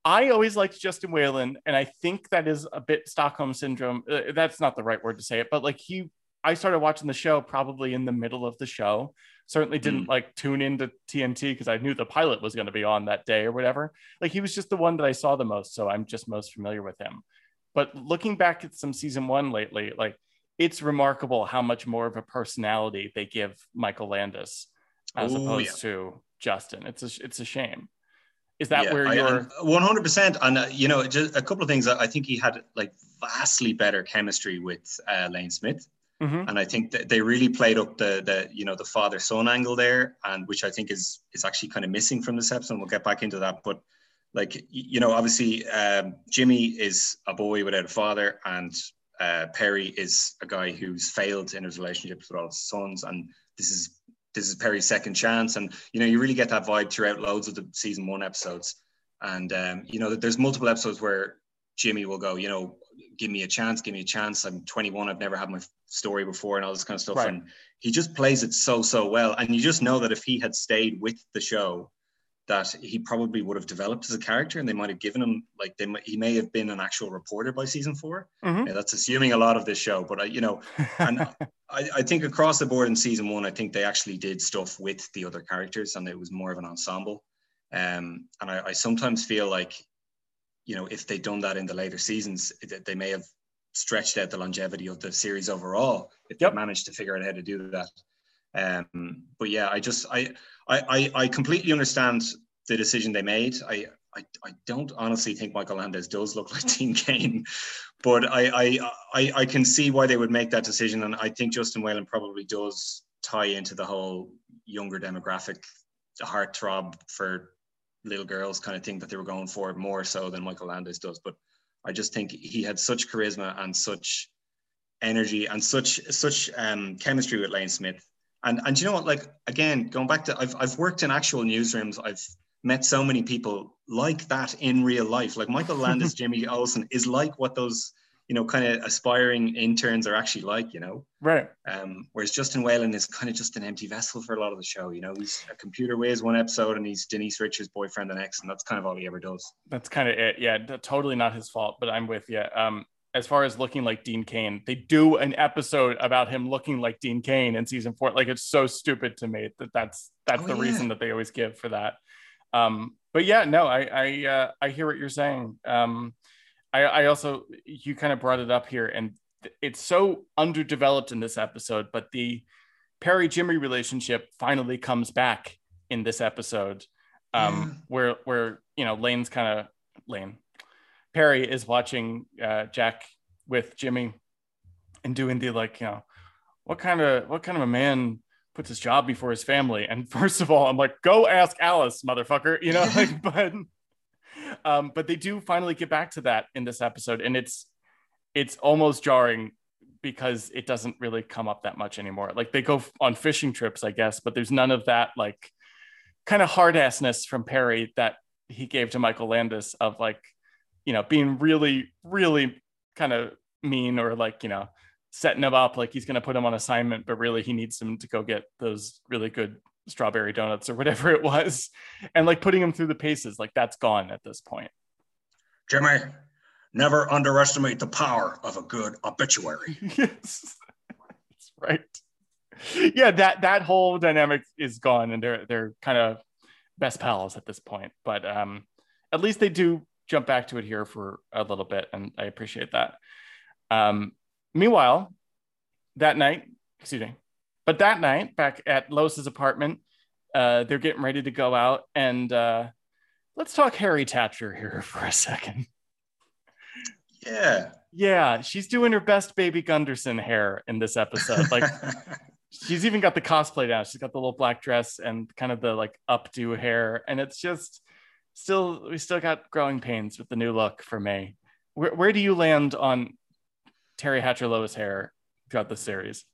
I always liked Justin Whalin, and I think that is a bit Stockholm syndrome. Uh, that's not the right word to say it, but like he, I started watching the show probably in the middle of the show. Certainly didn't like tune into TNT because I knew the pilot was going to be on that day or whatever. Like he was just the one that I saw the most, so I'm just most familiar with him. But looking back at some season one lately, like it's remarkable how much more of a personality they give Michael Landes as Oh, opposed yeah. to Justin. It's a it's a shame. Is that Yeah, where you're? and 100% and uh, you know just a couple of things i think he had like vastly better chemistry with uh, lane smith Mhm. and i think that they really played up the the you know the father son angle there and which i think is is actually kind of missing from this episode and we'll get back into that but like you know obviously um, jimmy is a boy without a father and uh, perry is a guy who's failed in his relationships with all his sons and this is this is Perry's second chance, and you know you really get that vibe throughout loads of the season one episodes. And um, you know there's multiple episodes where Jimmy will go, you know, give me a chance, give me a chance. I'm 21, I've never had my story before, and all this kind of stuff. Right. And he just plays it so so well, and you just know that if he had stayed with the show, that he probably would have developed as a character, and they might have given him like they might, he may have been an actual reporter by season 4 Mhm. Yeah, that's assuming a lot of this show, but I, you know, and I, I think across the board in season one, I think they actually did stuff with the other characters and it was more of an ensemble. Um, and I, I sometimes feel like, you know, if they'd done that in the later seasons, they may have stretched out the longevity of the series overall if Yep. they managed to figure out how to do that. Um, but yeah, I just I, I I completely understand the decision they made. I I, I don't honestly think Michael Landes does look like Dean Cain, but I, I I I can see why they would make that decision, and I think Justin Whalin probably does tie into the whole younger demographic, heartthrob for little girls kind of thing that they were going for more so than Michael Landes does. But I just think he had such charisma and such energy and such such um, chemistry with Lane Smith. And and you know what? Like again, going back to I've I've worked in actual newsrooms. I've met so many people like that in real life. Like Michael Landes, Jimmy Olsen is like what those you know kind of aspiring interns are actually like. You know. right. Um, whereas Justin Whalin is kind of just an empty vessel for a lot of the show. You know, he's a computer whiz one episode and he's Denise Richards' boyfriend the next, and that's kind of all he ever does. That's kind of it. Yeah, totally not his fault, but I'm with you. Um, as far as looking like Dean Cain, they do an episode about him looking like Dean Cain in season four. Like it's so stupid to me that that's that's Oh, the yeah. reason that they always give for that. Um, but yeah, no, I I uh, I hear what you're saying. Um, I I also you kind of brought it up here, and it's so underdeveloped in this episode, but the Perry Jimmy relationship finally comes back in this episode, um, Yeah. where where you know Lane's kind of Lane Perry is watching uh, Jack with Jimmy and doing the like you know what kind of what kind of a man puts his job before his family and first of all i'm like go ask alice motherfucker you know like but um but they do finally get back to that in this episode and it's it's almost jarring because it doesn't really come up that much anymore. Like they go on fishing trips i guess but there's none of that like kind of hard assness from perry that he gave to michael landes of like you know being really really kind of mean or like you know setting him up like he's going to put him on assignment but really he needs him to go get those really good strawberry donuts or whatever it was and like putting him through the paces like that's gone at this point. Jimmy, never underestimate the power of a good obituary. yes. That's right. Yeah that that whole dynamic is gone and they're they're kind of best pals at this point but um at least they do jump back to it here for a little bit and i appreciate that. Um meanwhile that night excuse me but that night back at lois's apartment uh they're getting ready to go out and uh let's talk harry thatcher here for a second Yeah. yeah she's doing her best baby gunderson hair in this episode like she's even got the cosplay down. She's got the little black dress and kind of the like updo hair, and it's just still we still got growing pains with the new look for me. Where where do you land on Teri Hatcher Lois hair throughout the series?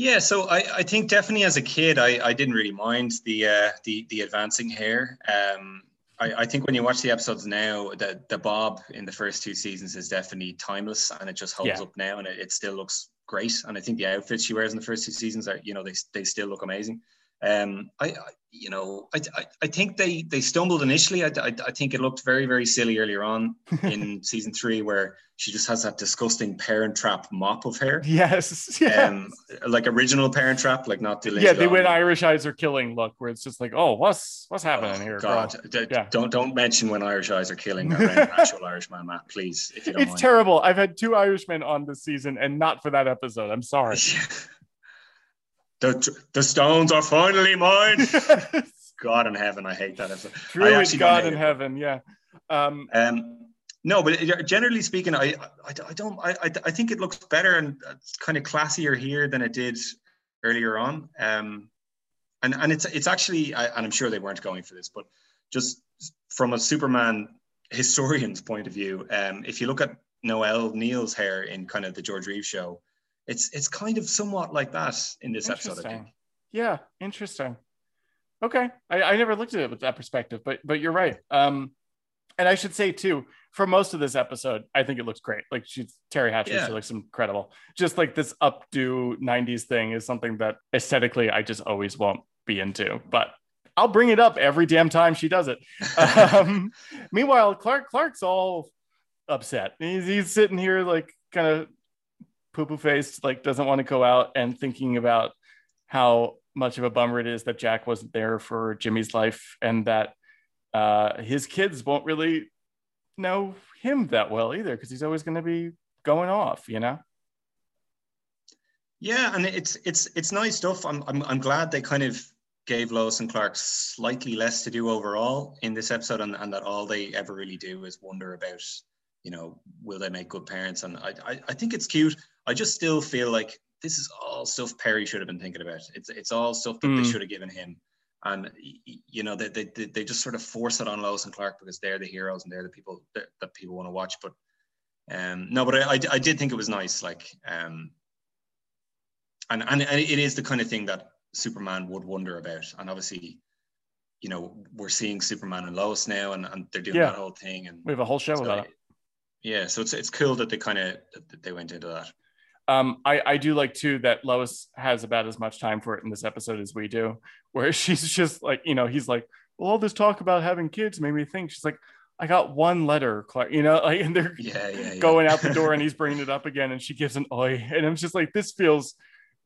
Yeah, so I, I think definitely as a kid I, I didn't really mind the uh, the the advancing hair. Um, I, I think when you watch the episodes now, the the Bob in the first two seasons is definitely timeless, and it just holds Yeah. up now, and it, it still looks great. And I think the outfits she wears in the first two seasons are, you know, they they still look amazing. Um, I, I you know, I, I, I think they they stumbled initially. I, I, I think it looked very very silly earlier on in season three, where she just has that disgusting Parent Trap mop of hair. Yes. Yeah. Um, like original Parent Trap, like not the yeah, they went. Irish eyes are killing look, where it's just like, oh, what's what's happening Oh, here? God. D- Yeah. don't don't mention when Irish eyes are killing around an actual Irishman, Matt. Please, if you don't It's mind. terrible. I've had two Irishmen on this season, and not for that episode. I'm sorry. The the stones are finally mine. God in heaven, I hate that episode. True I is actually God in it. heaven. Yeah. Um, Um, no, but generally speaking, I I, I don't I, I think it looks better and kind of classier here than it did earlier on. Um, and and it's it's actually I, and I'm sure they weren't going for this, but just from a Superman historian's point of view, um, if you look at Noel Neill's hair in kind of the George Reeves show, it's it's kind of somewhat like that in this episode. I think. Yeah, interesting. Okay, I, I never looked at it with that perspective, but but you're right. Um, and I should say too, for most of this episode, I think it looks great. Like she's Teri Hatcher, Yeah. she looks incredible. Just like this updo '90s thing is something that aesthetically I just always won't be into, but I'll bring it up every damn time she does it. um, meanwhile, Clark Clark's all upset. He's, he's sitting here like kind of poo faced, like doesn't want to go out and thinking about how much of a bummer it is that Jack wasn't there for Jimmy's life and that uh, his kids won't really know him that well either because he's always going to be going off, you know? Yeah, and it's it's it's nice stuff. I'm I'm I'm glad they kind of gave Lois and Clark slightly less to do overall in this episode, and, and that all they ever really do is wonder about, you know, will they make good parents? And I, I I think it's cute. I just still feel like this is all stuff Perry should have been thinking about. It's it's all stuff that they Mm. should have given him, and you know they, they they they just sort of force it on Lois and Clark because they're the heroes and they're the people that, that people want to watch. But um no, but I, I I did think it was nice, like um and, and it is the kind of thing that Superman would wonder about. And obviously, you know, we're seeing Superman and Lois now, and, and they're doing Yeah. that whole thing. And We have a whole show so, about it. yeah, so it's it's cool that they kind of that they went into that. Um, I, I do like too that Lois has about as much time for it in this episode as we do, where she's just like, you know, he's like, well, all this talk about having kids made me think. She's like, I got one letter, Clark, you know, like, and they're Yeah, yeah, yeah. going out the door and he's bringing it up again and she gives an oi. And I'm just like, this feels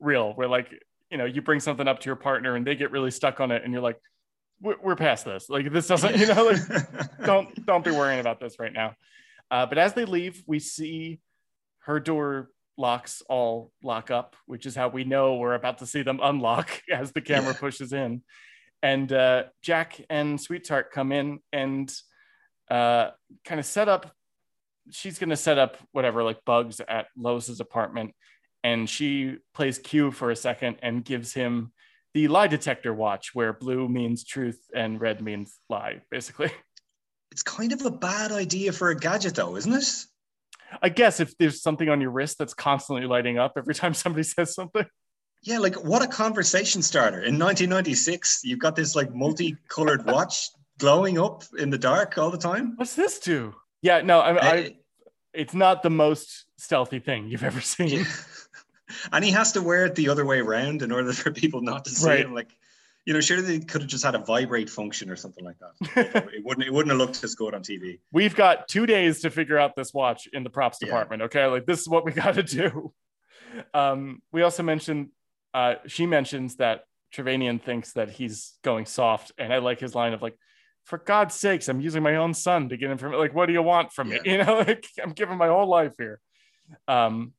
real. Where like, you know, you bring something up to your partner and they get really stuck on it and you're like, we're, we're past this. Like, this doesn't, you know, like, don't don't be worrying about this right now. Uh, but as they leave, we see her door locks all lock up, which is how we know we're about to see them unlock as the camera pushes in. And uh, Jack and Sweet Tart come in and uh, kind of set up. She's going to set up whatever, like bugs at Lois's apartment. And she plays Q for a second and gives him the lie detector watch, where blue means truth and red means lie, basically. it's kind of a bad idea for a gadget, though, isn't it? I guess if there's something on your wrist that's constantly lighting up every time somebody says something. Yeah, like what a conversation starter. In 1996, you've got this like multicolored watch glowing up in the dark all the time. What's this do? Yeah, no, I, I, Eh, it's not the most stealthy thing you've ever seen. and he has to wear it the other way around in order for people not to see Right. him. Like, you know, surely they could have just had a vibrate function or something like that. it wouldn't. It wouldn't have looked as good on TV. We've got two days to figure out this watch in the props Yeah. department. Okay, like this is what we got to do. Um, we also mentioned, uh, she mentions that Trevanian thinks that he's going soft, and I like his line of like, "For God's sakes, I'm using my own son to get information. Like, what do you want from me? You know, like I'm giving my whole life here." Um,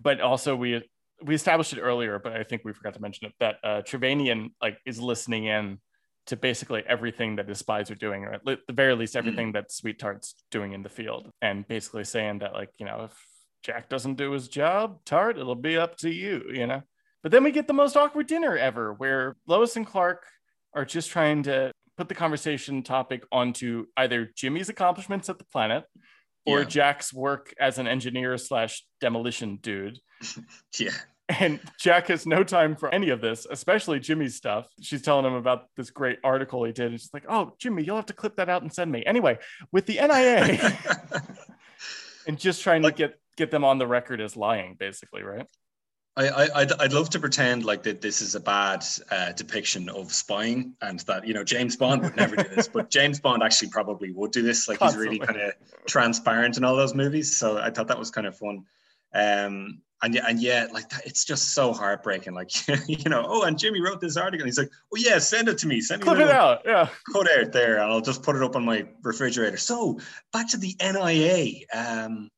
but also we we established it earlier, but I think we forgot to mention it that uh, Trevanian like is listening in to basically everything that his spies are doing, or at le- the very least everything that Sweet Tart's doing in the field, and basically saying that like you know if Jack doesn't do his job, Tart, it'll be up to you, you know. But then we get the most awkward dinner ever, where Lois and Clark are just trying to put the conversation topic onto either Jimmy's accomplishments at the planet or Yeah. Jack's work as an engineer slash demolition dude. Yeah, And Jack has no time for any of this, especially Jimmy's stuff. She's telling him about this great article he did. And she's like, Oh, Jimmy, you'll have to clip that out and send me. Anyway, with the NIA and just trying Like- to get get them on the record as lying, basically, right? I, I I'd, I'd love to pretend like that this is a bad uh, depiction of spying and that you know James Bond would never do this, but James Bond actually probably would do this. Like he's really kind of transparent in all those movies, so I thought that was kind of fun. Um, and yeah, and yeah, like that, it's just so heartbreaking. Like you know, oh, and Jimmy wrote this article. And he's like, oh yeah, send it to me. Send me it out. Yeah. cut out there, and I'll just put it up on my refrigerator. So back to the NIA. Um,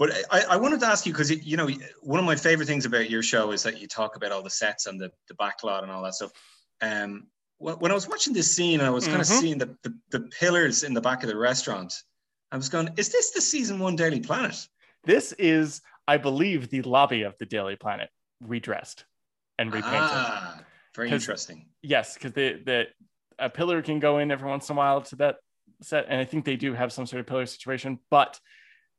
but I, I wanted to ask you because you know one of my favorite things about your show is that you talk about all the sets and the the backlot and all that stuff. Um, when I was watching this scene, I was kind of Mhm. seeing the, the the pillars in the back of the restaurant. I was going, is this the season one Daily Planet? This is, I believe, the lobby of the Daily Planet redressed and repainted. Ah, very interesting. Yes, because the the a pillar can go in every once in a while to that set, and I think they do have some sort of pillar situation. But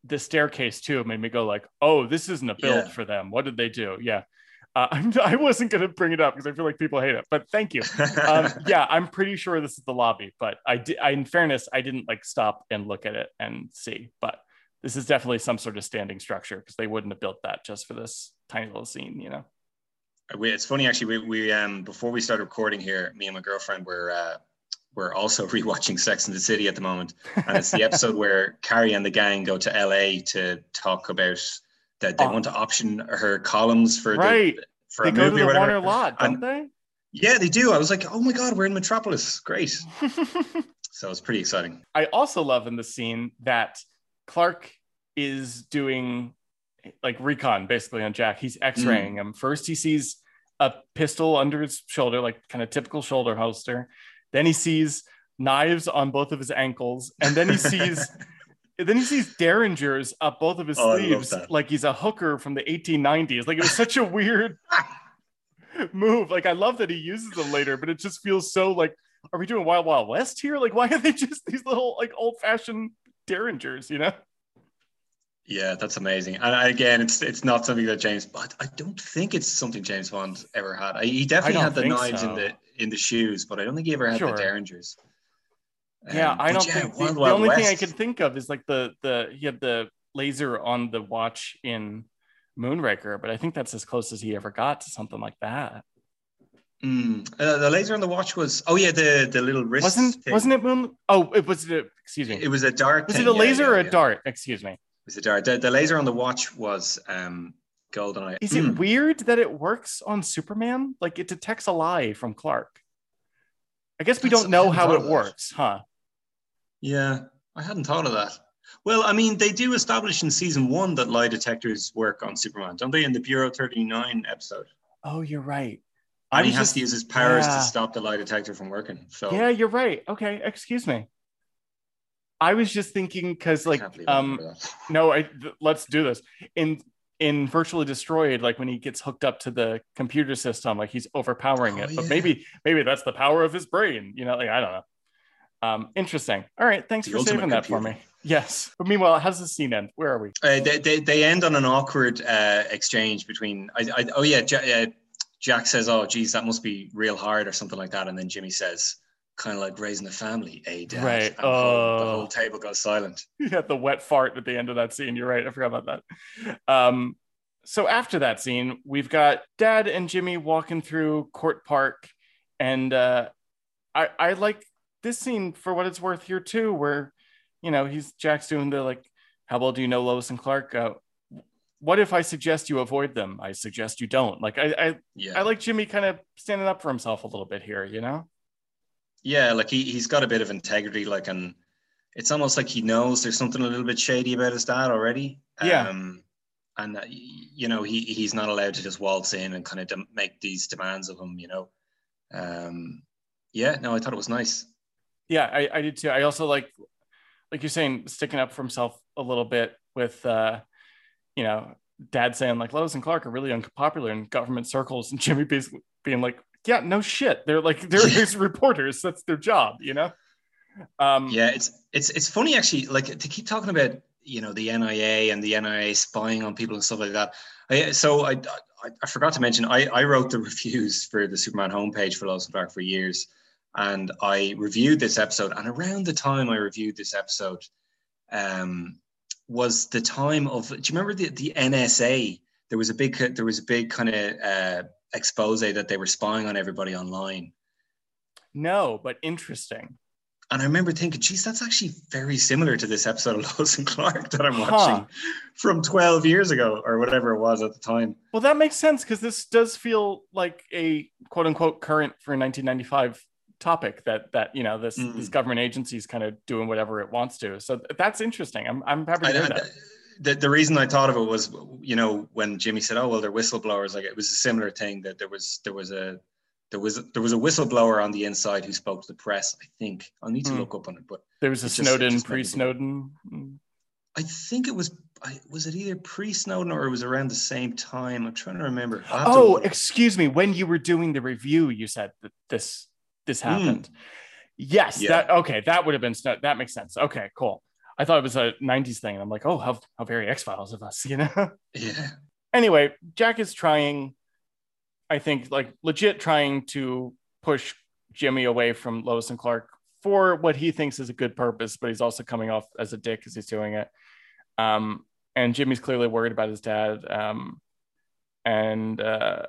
the staircase too made me go like, "Oh, this isn't a build Yeah. for them. What did they do?" Yeah, uh, I'm, I wasn't gonna bring it up because I feel like people hate it, but thank you. Um, yeah, I'm pretty sure this is the lobby, but I did. In fairness, I didn't like stop and look at it and see, but this is definitely some sort of standing structure because they wouldn't have built that just for this tiny little scene, you know. We, it's funny actually. We, we um before we started recording here, me and my girlfriend were uh, were also rewatching Sex and the City at the moment, and it's the episode where Carrie and the gang go to LA to talk about that they Oh. want to option her columns for Right. the for They a movie or whatever. Lot, don't And- they? Yeah, they do. I was like, oh my god, we're in Metropolis. Great. So it's pretty exciting. I also love in the scene that Clark is doing like recon basically on Jack. He's hmm. x-raying him. First he sees a pistol under his shoulder, like kind of typical shoulder holster. Then he sees knives on both of his ankles, and then he sees then he sees derringers up both of his Oh, sleeves, like he's a hooker from the 1890s. Like it was such a weird move. Like I love that he uses them later, but it just feels so like, are we doing Wild Wild West here? Like, why are they just these little like old fashioned derringers? You know? Yeah, that's amazing. And again, it's it's not something that James. But I don't think it's something James Bond ever had. I, he definitely had the knives so. in the in the shoes, but I don't think he ever had Sure. the derringers. yeah, Um, I don't yeah, think the, the only thing I West. could think of is like the the he had the laser on the watch in Moonraker, but I think that's as close as he ever got to something like that. Mm. Uh, the laser on the watch was. Oh yeah, the the little wrist. Wasn't thing. wasn't it Moon? Oh, it was it. Excuse me. It was a dart. was thing, it a yeah, laser yeah, or a yeah. dart? Excuse me. It was a dart. The, the laser on the watch was um golden. Is it weird that it works on Superman? Like it detects a lie from Clark. I guess we That's- don't know how it works, huh? Yeah, I hadn't thought of that. Well, I mean, they do establish in season one that lie detectors work on Superman, don't they? In the Bureau 39 episode. Oh, you're right. And he has just- to use his powers yeah. to stop the lie detector from working. So Yeah, you're right. Okay, excuse me. I was just thinking because, like, can't believe I um, no, I th- let's do this in in virtually destroyed. Like when he gets hooked up to the computer system, like he's overpowering Oh, it. But yeah. maybe maybe that's the power of his brain. You know, like I don't know. Um, interesting. All right, thanks The for saving that for me. Yes. But meanwhile, how does the scene end? Where are we? Uh, they, they, they end on an awkward uh, exchange between. I, I, oh yeah, Ja- uh, Jack says, "Oh, geez, that must be real hard," or something like that, and then Jimmy says, "Kind of like raising a family, a Dad?" Right. And the, whole, the Oh. whole table goes silent. yeah, the wet fart at the end of that scene. You're right. I forgot about that. Um, so after that scene, we've got Dad and Jimmy walking through Court Park, and uh, I I like this scene for what it's worth here too, where you know he's Jack's doing the like, how well do you know Lois and Clark? Uh, what if I suggest you avoid them? I suggest you don't. Like I I, Yeah, I like Jimmy kind of standing up for himself a little bit here. You know. Yeah, like he he's got a bit of integrity, like, and it's almost like he knows there's something a little bit shady about his dad already. Yeah. Um, and uh, you know he he's not allowed to just waltz in and kind of dem- make these demands of him. You know. Um, yeah, no, I thought it was nice. yeah I, I did too i also like like you're saying sticking up for himself a little bit with uh you know dad saying like lois and clark are really unpopular in government circles and jimmy basically being like yeah no shit they're like they're his reporters that's their job you know um Yeah, it's it's it's funny actually. Like to keep talking about you know the NIA and the NIA spying on people and stuff like that. I, so I I, I forgot to mention I, I wrote the reviews for the Superman homepage for Lois and for years, and I reviewed this episode. And around the time I reviewed this episode, um, was the time of. Do you remember the the NSA? There was a big there was a big kind of uh, expose that they were spying on everybody online. No, but interesting. And I remember thinking, geez, that's actually very similar to this episode of Lois and Clark that I'm watching huh. from 12 years ago or whatever it was at the time. Well, that makes sense because this does feel like a quote unquote current for 1995 topic that that you know this mm. this government agency is kind of doing whatever it wants to. So that's interesting. I'm I'm happy to hear that. The, the reason I thought of it was, you know, when Jimmy said, "Oh well, they're whistleblowers," like it was a similar thing that there was there was a there was there was a whistleblower on the inside who spoke to the press. I think I'll need to mm. look up on it, but there was a Snowden pre-Snowden. I think it was. I, was it either pre-Snowden or it was around the same time? I'm trying to remember. Oh, to excuse me. When you were doing the review, you said that this this hmm. happened. Mm. Yes, yeah. that okay. That would have been Snowden. that makes sense. Okay, cool. I thought it was a '90s thing, and I'm like, oh, how how very X Files of us, you know? Yeah. Anyway, Jack is trying I think like legit trying to push Jimmy away from Lois and Clark for what he thinks is a good purpose, but he's also coming off as a dick as he's doing it. Um, and Jimmy's clearly worried about his dad. Um, and uh,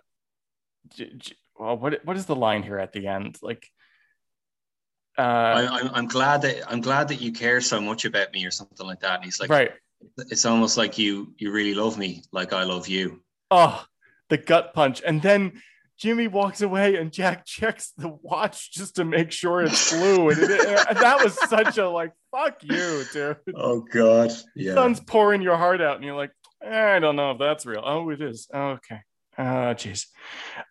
J- J- well, what what is the line here at the end? Like, uh, I, am glad that I'm glad that you care so much about me, or something like that. And he's like, right. It's almost like you you really love me, like I love you. Oh, the gut punch. And then Jimmy walks away and Jack checks the watch just to make sure it's blue. And, it, and that was such a like, fuck you, dude. Oh God. Yeah. Sun's pouring your heart out, and you're like, I don't know if that's real. Oh, it is. Oh, okay. Oh, jeez.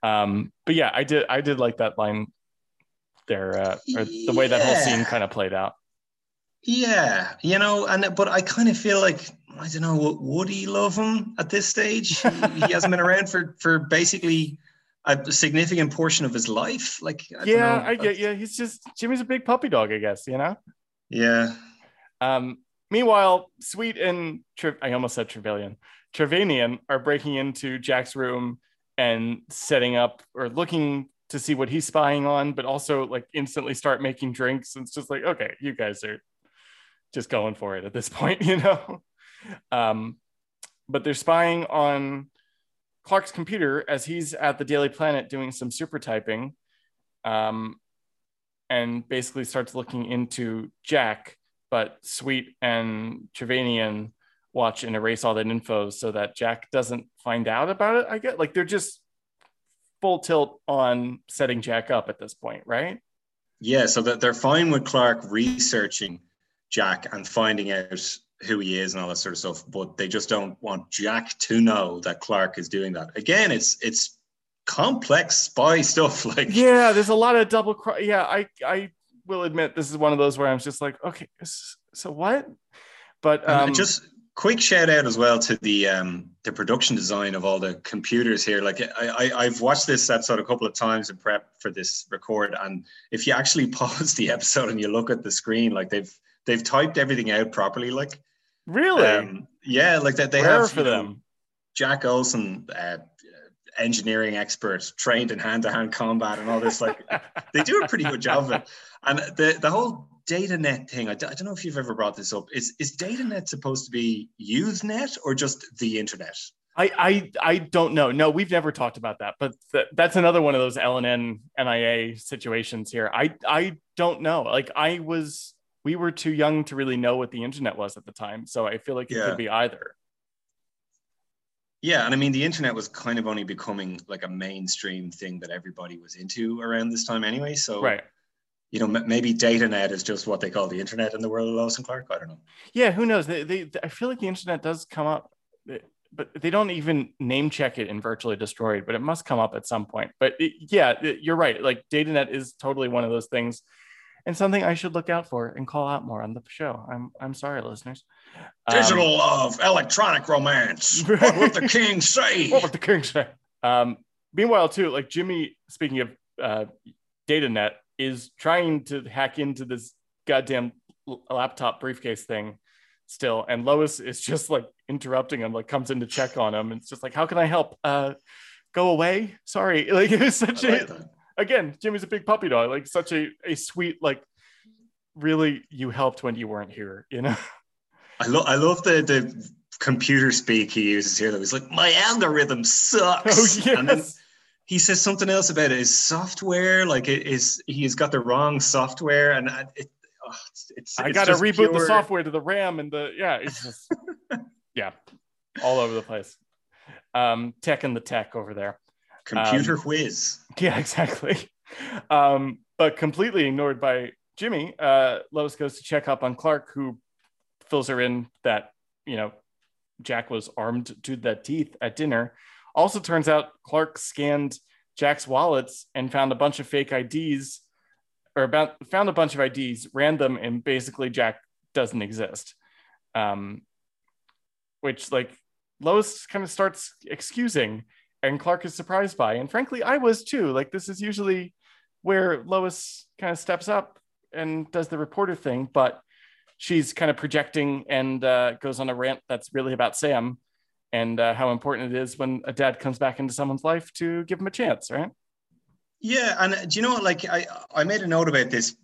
Um, but yeah, I did I did like that line there, uh, or the way that whole scene kind of played out. Yeah, you know, and but I kind of feel like I don't know, would he love him at this stage? he, he hasn't been around for for basically a significant portion of his life. Like, I yeah, I get yeah. He's just Jimmy's a big puppy dog, I guess. You know. Yeah. Um. Meanwhile, Sweet and Tre- I almost said Trevelyan, Trevanian are breaking into Jack's room and setting up or looking to see what he's spying on, but also like instantly start making drinks. And it's just like, okay, you guys are just going for it at this point, you know. Um, but they're spying on Clark's computer as he's at the Daily Planet doing some super typing, um, and basically starts looking into Jack. But Sweet and Trevanian watch and erase all that info so that Jack doesn't find out about it. I get like they're just full tilt on setting Jack up at this point, right? Yeah, so that they're fine with Clark researching Jack and finding out who he is and all that sort of stuff, but they just don't want Jack to know that Clark is doing that. Again, it's it's complex spy stuff. Like yeah, there's a lot of double. Cro- yeah, I I will admit this is one of those where I'm just like, okay, so what? But um, just quick shout out as well to the um the production design of all the computers here. Like I, I have watched this episode a couple of times in prep for this record, and if you actually pause the episode and you look at the screen, like they've they've typed everything out properly. Like really, um, yeah, like that they Rare have for them. Know, Jack Olsen, uh, engineering expert, trained in hand to hand combat and all this. Like they do a pretty good job of it. And the the whole DataNet thing, I d- I don't know if you've ever brought this up. Is is DataNet supposed to be Usenet or just the internet? I, I I don't know. No, we've never talked about that, but th- that's another one of those LNN NIA situations here. I I don't know. Like I was we were too young to really know what the internet was at the time. So I feel like it yeah. could be either. Yeah, and I mean the internet was kind of only becoming like a mainstream thing that everybody was into around this time anyway. So right. You know, m- maybe DataNet is just what they call the internet in the world of Lois and Clark. I don't know. Yeah, who knows? They, they, I feel like the internet does come up, but they don't even name check it in Virtually Destroyed. But it must come up at some point. But it, yeah, it, you're right. Like DataNet is totally one of those things and something I should look out for and call out more on the show. I'm I'm sorry, listeners. Digital um, love, electronic romance. what would the king say? What would the king say? Um, meanwhile, too, like Jimmy, speaking of uh, DataNet, is trying to hack into this goddamn laptop briefcase thing still, and Lois is just like interrupting him, like comes in to check on him. And it's just like, how can I help? Uh, go away. Sorry. Like it was such I a like that. again, Jimmy's a big puppy dog, like such a, a sweet, like really you helped when you weren't here, you know? I love I love the the computer speak he uses here. That was like my algorithm sucks. Oh yes. And then he says something else about his software. Like it is he has got the wrong software, and it. Oh, it's, it's I gotta just reboot the software to the RAM and the yeah, it's just yeah, all over the place. Um, tech and the tech over there. computer Um, whiz. Yeah, exactly. Um, but completely ignored by Jimmy. Uh, Lois goes to check up on Clark, who fills her in that you know Jack was armed to the teeth at dinner. Also, turns out Clark scanned Jack's wallets and found a bunch of fake IDs, or about found a bunch of IDs, ran them, and basically Jack doesn't exist. Um, which like Lois kind of starts excusing and Clark is surprised by. And frankly, I was too. Like, this is usually where Lois kind of steps up and does the reporter thing, but she's kind of projecting and uh, goes on a rant that's really about Sam and uh, how important it is when a dad comes back into someone's life to give him a chance, right? Yeah, and uh, do you know what? Like, I I made a note about this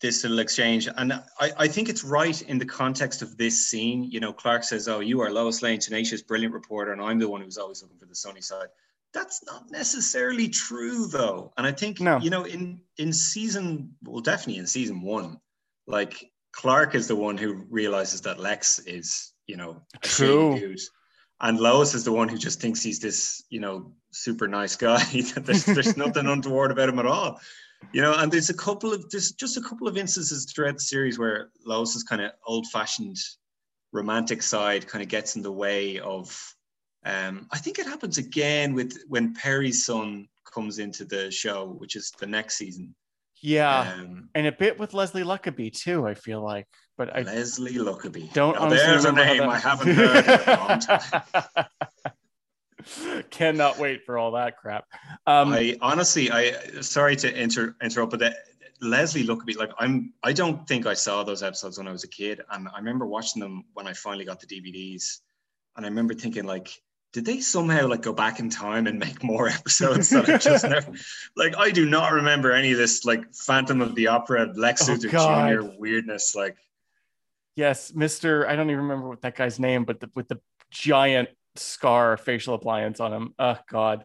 this little exchange, and I I think it's right in the context of this scene. You know, Clark says, "Oh, you are Lois Lane, tenacious, brilliant reporter, and I'm the one who's always looking for the sunny side." That's not necessarily true, though. And I think No. you know, in in season, well, definitely in season one, like Clark is the one who realizes that Lex is, you know, True. And Lois is the one who just thinks he's this, you know, super nice guy. that there's, there's nothing untoward about him at all. You know, and there's a couple of there's just a couple of instances throughout the series where Lois's kind of old-fashioned romantic side kind of gets in the way of um I think it happens again with when Perry's son comes into the show, which is the next season. Yeah. Um and a bit with Leslie Luckabee too, I feel like. But I Leslie Luckabee. don't Now, there's a name I haven't heard in a long time. Cannot wait for all that crap. Um, I honestly, I sorry to inter, interrupt, but that, Leslie Luckabee, like I'm, I don't think I saw those episodes when I was a kid, and I remember watching them when I finally got the DVDs, and I remember thinking like, did they somehow like go back in time and make more episodes that I just never, like I do not remember any of this like Phantom of the Opera Lex Oh, Luthor God. Jr. weirdness, like Yes, Mr. I don't even remember what that guy's name, but the, with the giant scar facial appliance on him. Oh God.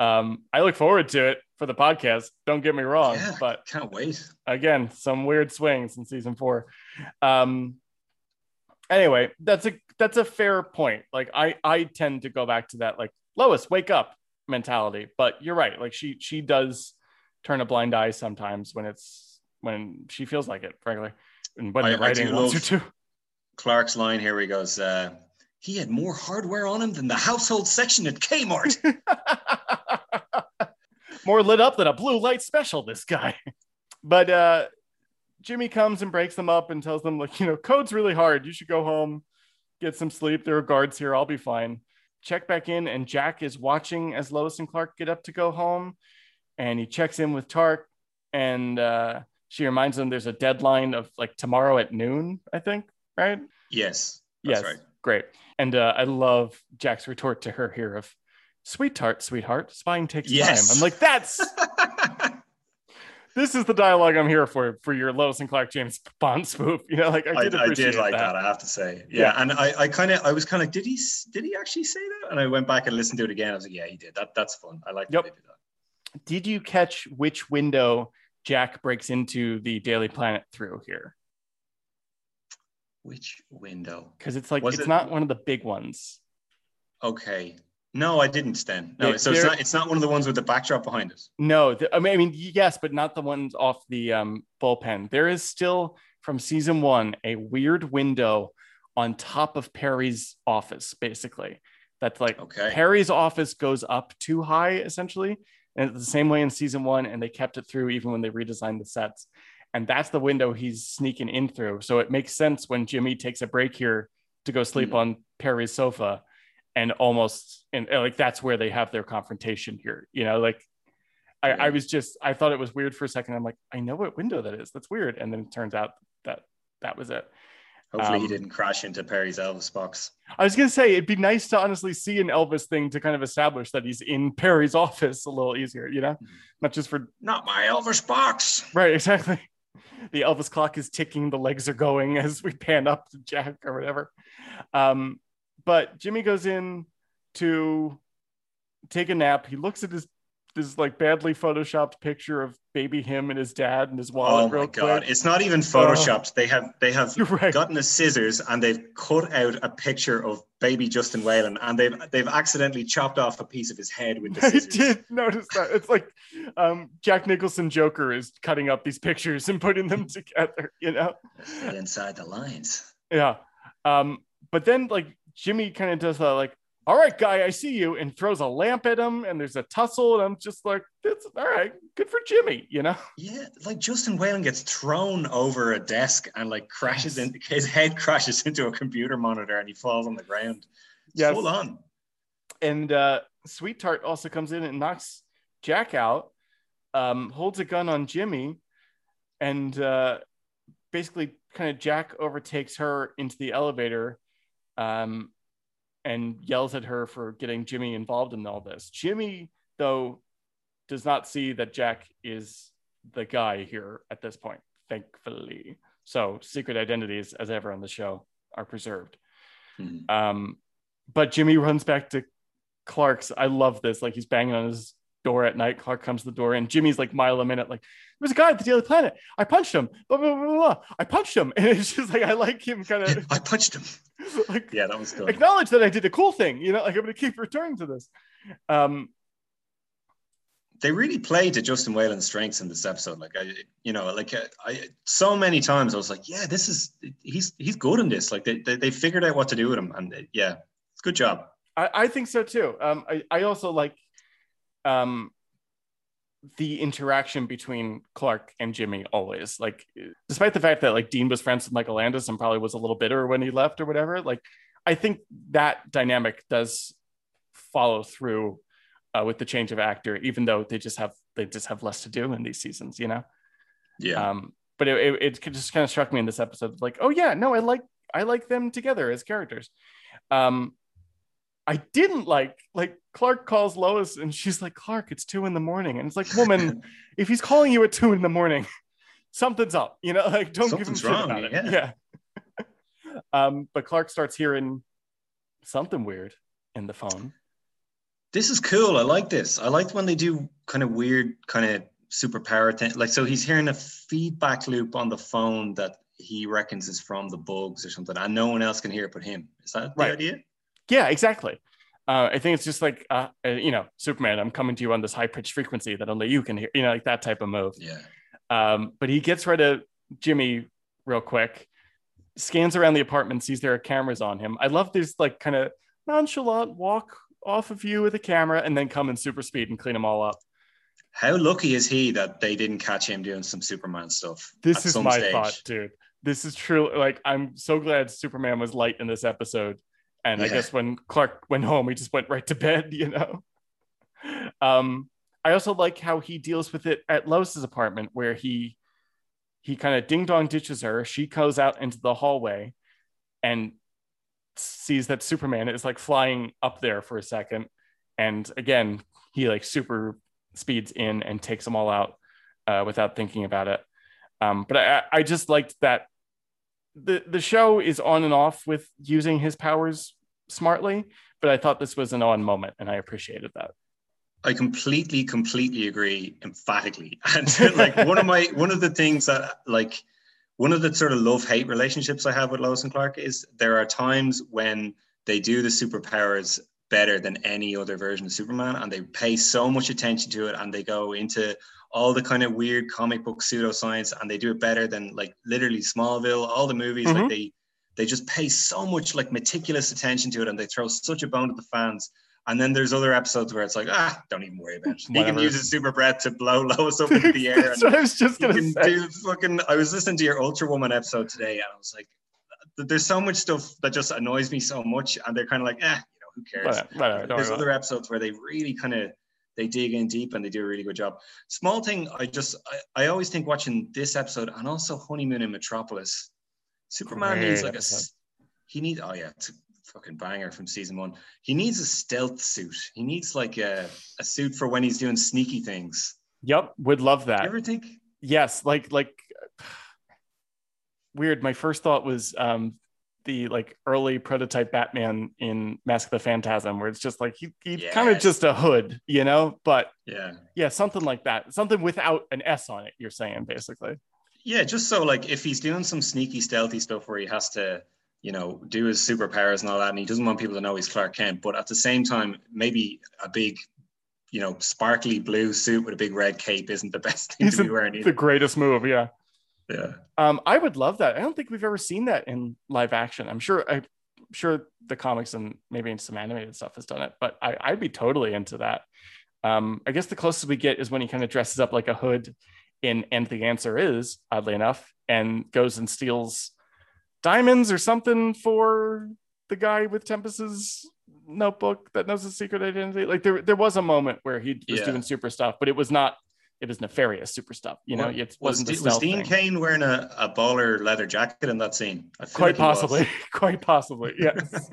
Um, I look forward to it for the podcast. Don't get me wrong, yeah, but can't wait. again, some weird swings in season four. Um, anyway, that's a that's a fair point. Like I I tend to go back to that like Lois, wake up mentality. But you're right. Like she she does turn a blind eye sometimes when it's when she feels like it, frankly. And when I- the I writing do wants her to. Clark's line here, he goes, uh, he had more hardware on him than the household section at Kmart. More lit up than a blue light special, this guy. But uh Jimmy comes and breaks them up and tells them, like, you know, code's really hard. You should go home, get some sleep. There are guards here. I'll be fine. Check back in, and Jack is watching as Lois and Clark get up to go home. And he checks in with Tart, and uh she reminds them there's a deadline of like tomorrow at noon, I think, right? yes, that's yes, right. great. And uh, I love Jack's retort to her here of, "Sweetheart, sweetheart, spying takes Yes. time." I'm like, that's this is the dialogue I'm here for for your Lois and Clark James Bond spoof. You know, like I I, did, I appreciate did like that. that. I have to say, yeah. Yeah. And I, I kind of, I was kind of did he, did he actually say that? And I went back and listened to it again. I was like, yeah, he did. That, that's fun. I like Yep. that they did that. Did you catch which window Jack breaks into the Daily Planet through here? Which window? Because it's like Was it's it- not one of the big ones. Okay. No, I didn't, Sten. No, so it's there- not, it's not one of the ones with the backdrop behind us. No, th- I mean, I mean, yes, but not the ones off the um, bullpen. There is still from season one a weird window on top of Perry's office, basically. That's like Okay. Perry's office goes up too high, essentially, and it's the same way in season one, and they kept it through even when they redesigned the sets. And that's the window he's sneaking in through. So it makes sense when Jimmy takes a break here to go sleep Hmm. on Perry's sofa, and almost and like that's where they have their confrontation here. You know, like I, I was just I thought it was weird for a second. I'm like, I know what window that is. That's weird. And then it turns out that that was it. Hopefully, he Um, didn't crash into Perry's Elvis box. I was gonna say it'd be nice to honestly see an Elvis thing to kind of establish that he's in Perry's office a little easier, you know, not just for Not my Elvis box. right, exactly. The Elvis clock is ticking, the legs are going as we pan up to Jack or whatever. Um, but Jimmy goes in to take a nap. He looks at his this like badly photoshopped picture of baby him and his dad and his wallet. Oh my god! quick. It's not even photoshopped. they have they have right. gotten the scissors and they've cut out a picture of baby Justin Whalin and they've they've accidentally chopped off a piece of his head with the I scissors. did notice that. It's like um, Jack Nicholson Joker is cutting up these pictures and putting them together, you know? Inside the lines. Yeah. Um, but then like Jimmy kind of does that, like, all right, guy, I see you, and throws a lamp at him, and there's a tussle, and I'm just like, that's all right, good for Jimmy, you know? Yeah, like Justin Whalin gets thrown over a desk and like crashes in his head crashes into a computer monitor and he falls on the ground. Yes. Hold on. And uh, Sweet Tart also comes in and knocks Jack out, um, holds a gun on Jimmy, and uh, basically kind of Jack overtakes her into the elevator um, and yells at her for getting Jimmy involved in all this. Jimmy, though, does not see that Jack is the guy here at this point, thankfully. So secret identities, as ever on the show, are preserved. Mhm. Um, but Jimmy runs back to Clark's. I love this. Like he's banging on his door at night. Clark comes to the door, and Jimmy's like mile a minute. Like there's a guy at the Daily Planet. I punched him. Blah blah blah blah. I punched him, and it's just like I like him kind of I punched him. like Yeah, that was good. acknowledge that I did a cool thing. You know, like I'm gonna keep returning to this. Um, They really played to Justin Whalin's strengths in this episode. Like I, you know, like I, I so many times I was like, yeah, this is he's he's good in this. Like they they, they figured out what to do with him, and they- yeah, good job. I, I think so too. Um, I, I also like um, the interaction between Clark and Jimmy always. Like, despite the fact that like Dean was friends with Michael Landes and probably was a little bitter when he left or whatever, like I think that dynamic does follow through uh, with the change of actor, even though they just have they just have less to do in these seasons, you know. Yeah, Um, but it, it, it just kind of struck me in this episode, like, oh yeah, no, I like I like them together as characters. Um, I didn't like like Clark calls Lois and she's like, Clark, it's two in the morning, and it's like, woman, if he's calling you at two in the morning, something's up, you know, like don't Something's give him wrong, shit about it. yeah. Yeah. um, but Clark starts hearing something weird in the phone. this is cool. I like this. I like when they do kind of weird, kind of superpower thing. Like so, he's hearing a feedback loop on the phone that he reckons is from the bugs or something, and no one else can hear it but him. Is that the Right. idea? Yeah, exactly. Uh, I think it's just like, uh, uh, you know, Superman, I'm coming to you on this high pitched frequency that only you can hear, you know, like that type of move. Yeah. Um, but he gets rid of Jimmy real quick, scans around the apartment, sees there are cameras on him. I love this like kind of nonchalant walk off of you with a camera and then come in super speed and clean them all up. How lucky is he that they didn't catch him doing some Superman stuff? This is my stage? thought, dude. This is true. Like, I'm so glad Superman was light in this episode. And I guess when Clark went home, he just went right to bed, you know? Um, I also like how he deals with it at Lois's apartment, where he he kind of ding dong ditches her. She goes out into the hallway and sees that Superman is like flying up there for a second. And again, he like super speeds in and takes them all out uh, without thinking about it. Um, but I, I just liked that the the show is on and off with using his powers smartly, but I thought this was an on moment, and I appreciated that. I completely, completely agree emphatically. And like one of my one of the things that like one of the sort of love hate relationships I have with Lois and Clark is there are times when they do the superpowers better than any other version of Superman, and they pay so much attention to it, and they go into all the kind of weird comic book pseudoscience, and they do it better than like literally Smallville, all the movies. Mhm. Like they they just pay so much like meticulous attention to it, and they throw such a bone to the fans. And then there's other episodes where it's like, ah, don't even worry about it. He can use his super breath to blow Lois up into the air. That's And what I was just gonna say. do fucking. I was listening to your Ultra Woman episode today, and I was like, there's so much stuff that just annoys me so much, and they're kind of like, eh, you know, who cares? Whatever, whatever, don't there's other episodes where they really kind of they dig in deep and they do a really good job. Small thing, I just I, I always think watching this episode and also Honeymoon in Metropolis, Superman Great needs like a. He needs. Oh yeah, it's a fucking banger from season one. He needs a stealth suit. He needs like a a suit for when he's doing sneaky things. Yep, would love You that. ever think? yes like like weird my first thought was um the like early prototype batman in mask of the phantasm where it's just like he, he's kind of just a hood you know but Yeah. yeah something like that something without an s on it you're saying basically Yeah, just so like if he's doing some sneaky stealthy stuff where he has to, you know, do his superpowers and all that, and he doesn't want people to know he's Clark Kent, but at the same time, maybe a big, you know, sparkly blue suit with a big red cape isn't the best thing to Isn't be wearing. the greatest move yeah Yeah. um i would love that i don't think we've ever seen that in live action i'm sure i'm sure the comics and maybe in some animated stuff has done it but I, i'd be totally into that um i guess the closest we get is when he kind of dresses up like a hood in and the answer is oddly enough and goes and steals diamonds or something for the guy with Tempus's notebook that knows his secret identity like there, there was a moment where he was Yeah. doing super stuff but it was not it was nefarious super stuff you know it Was, wasn't was Dean thing. Cain wearing a, a baller leather jacket in that scene? Quite like possibly quite possibly yes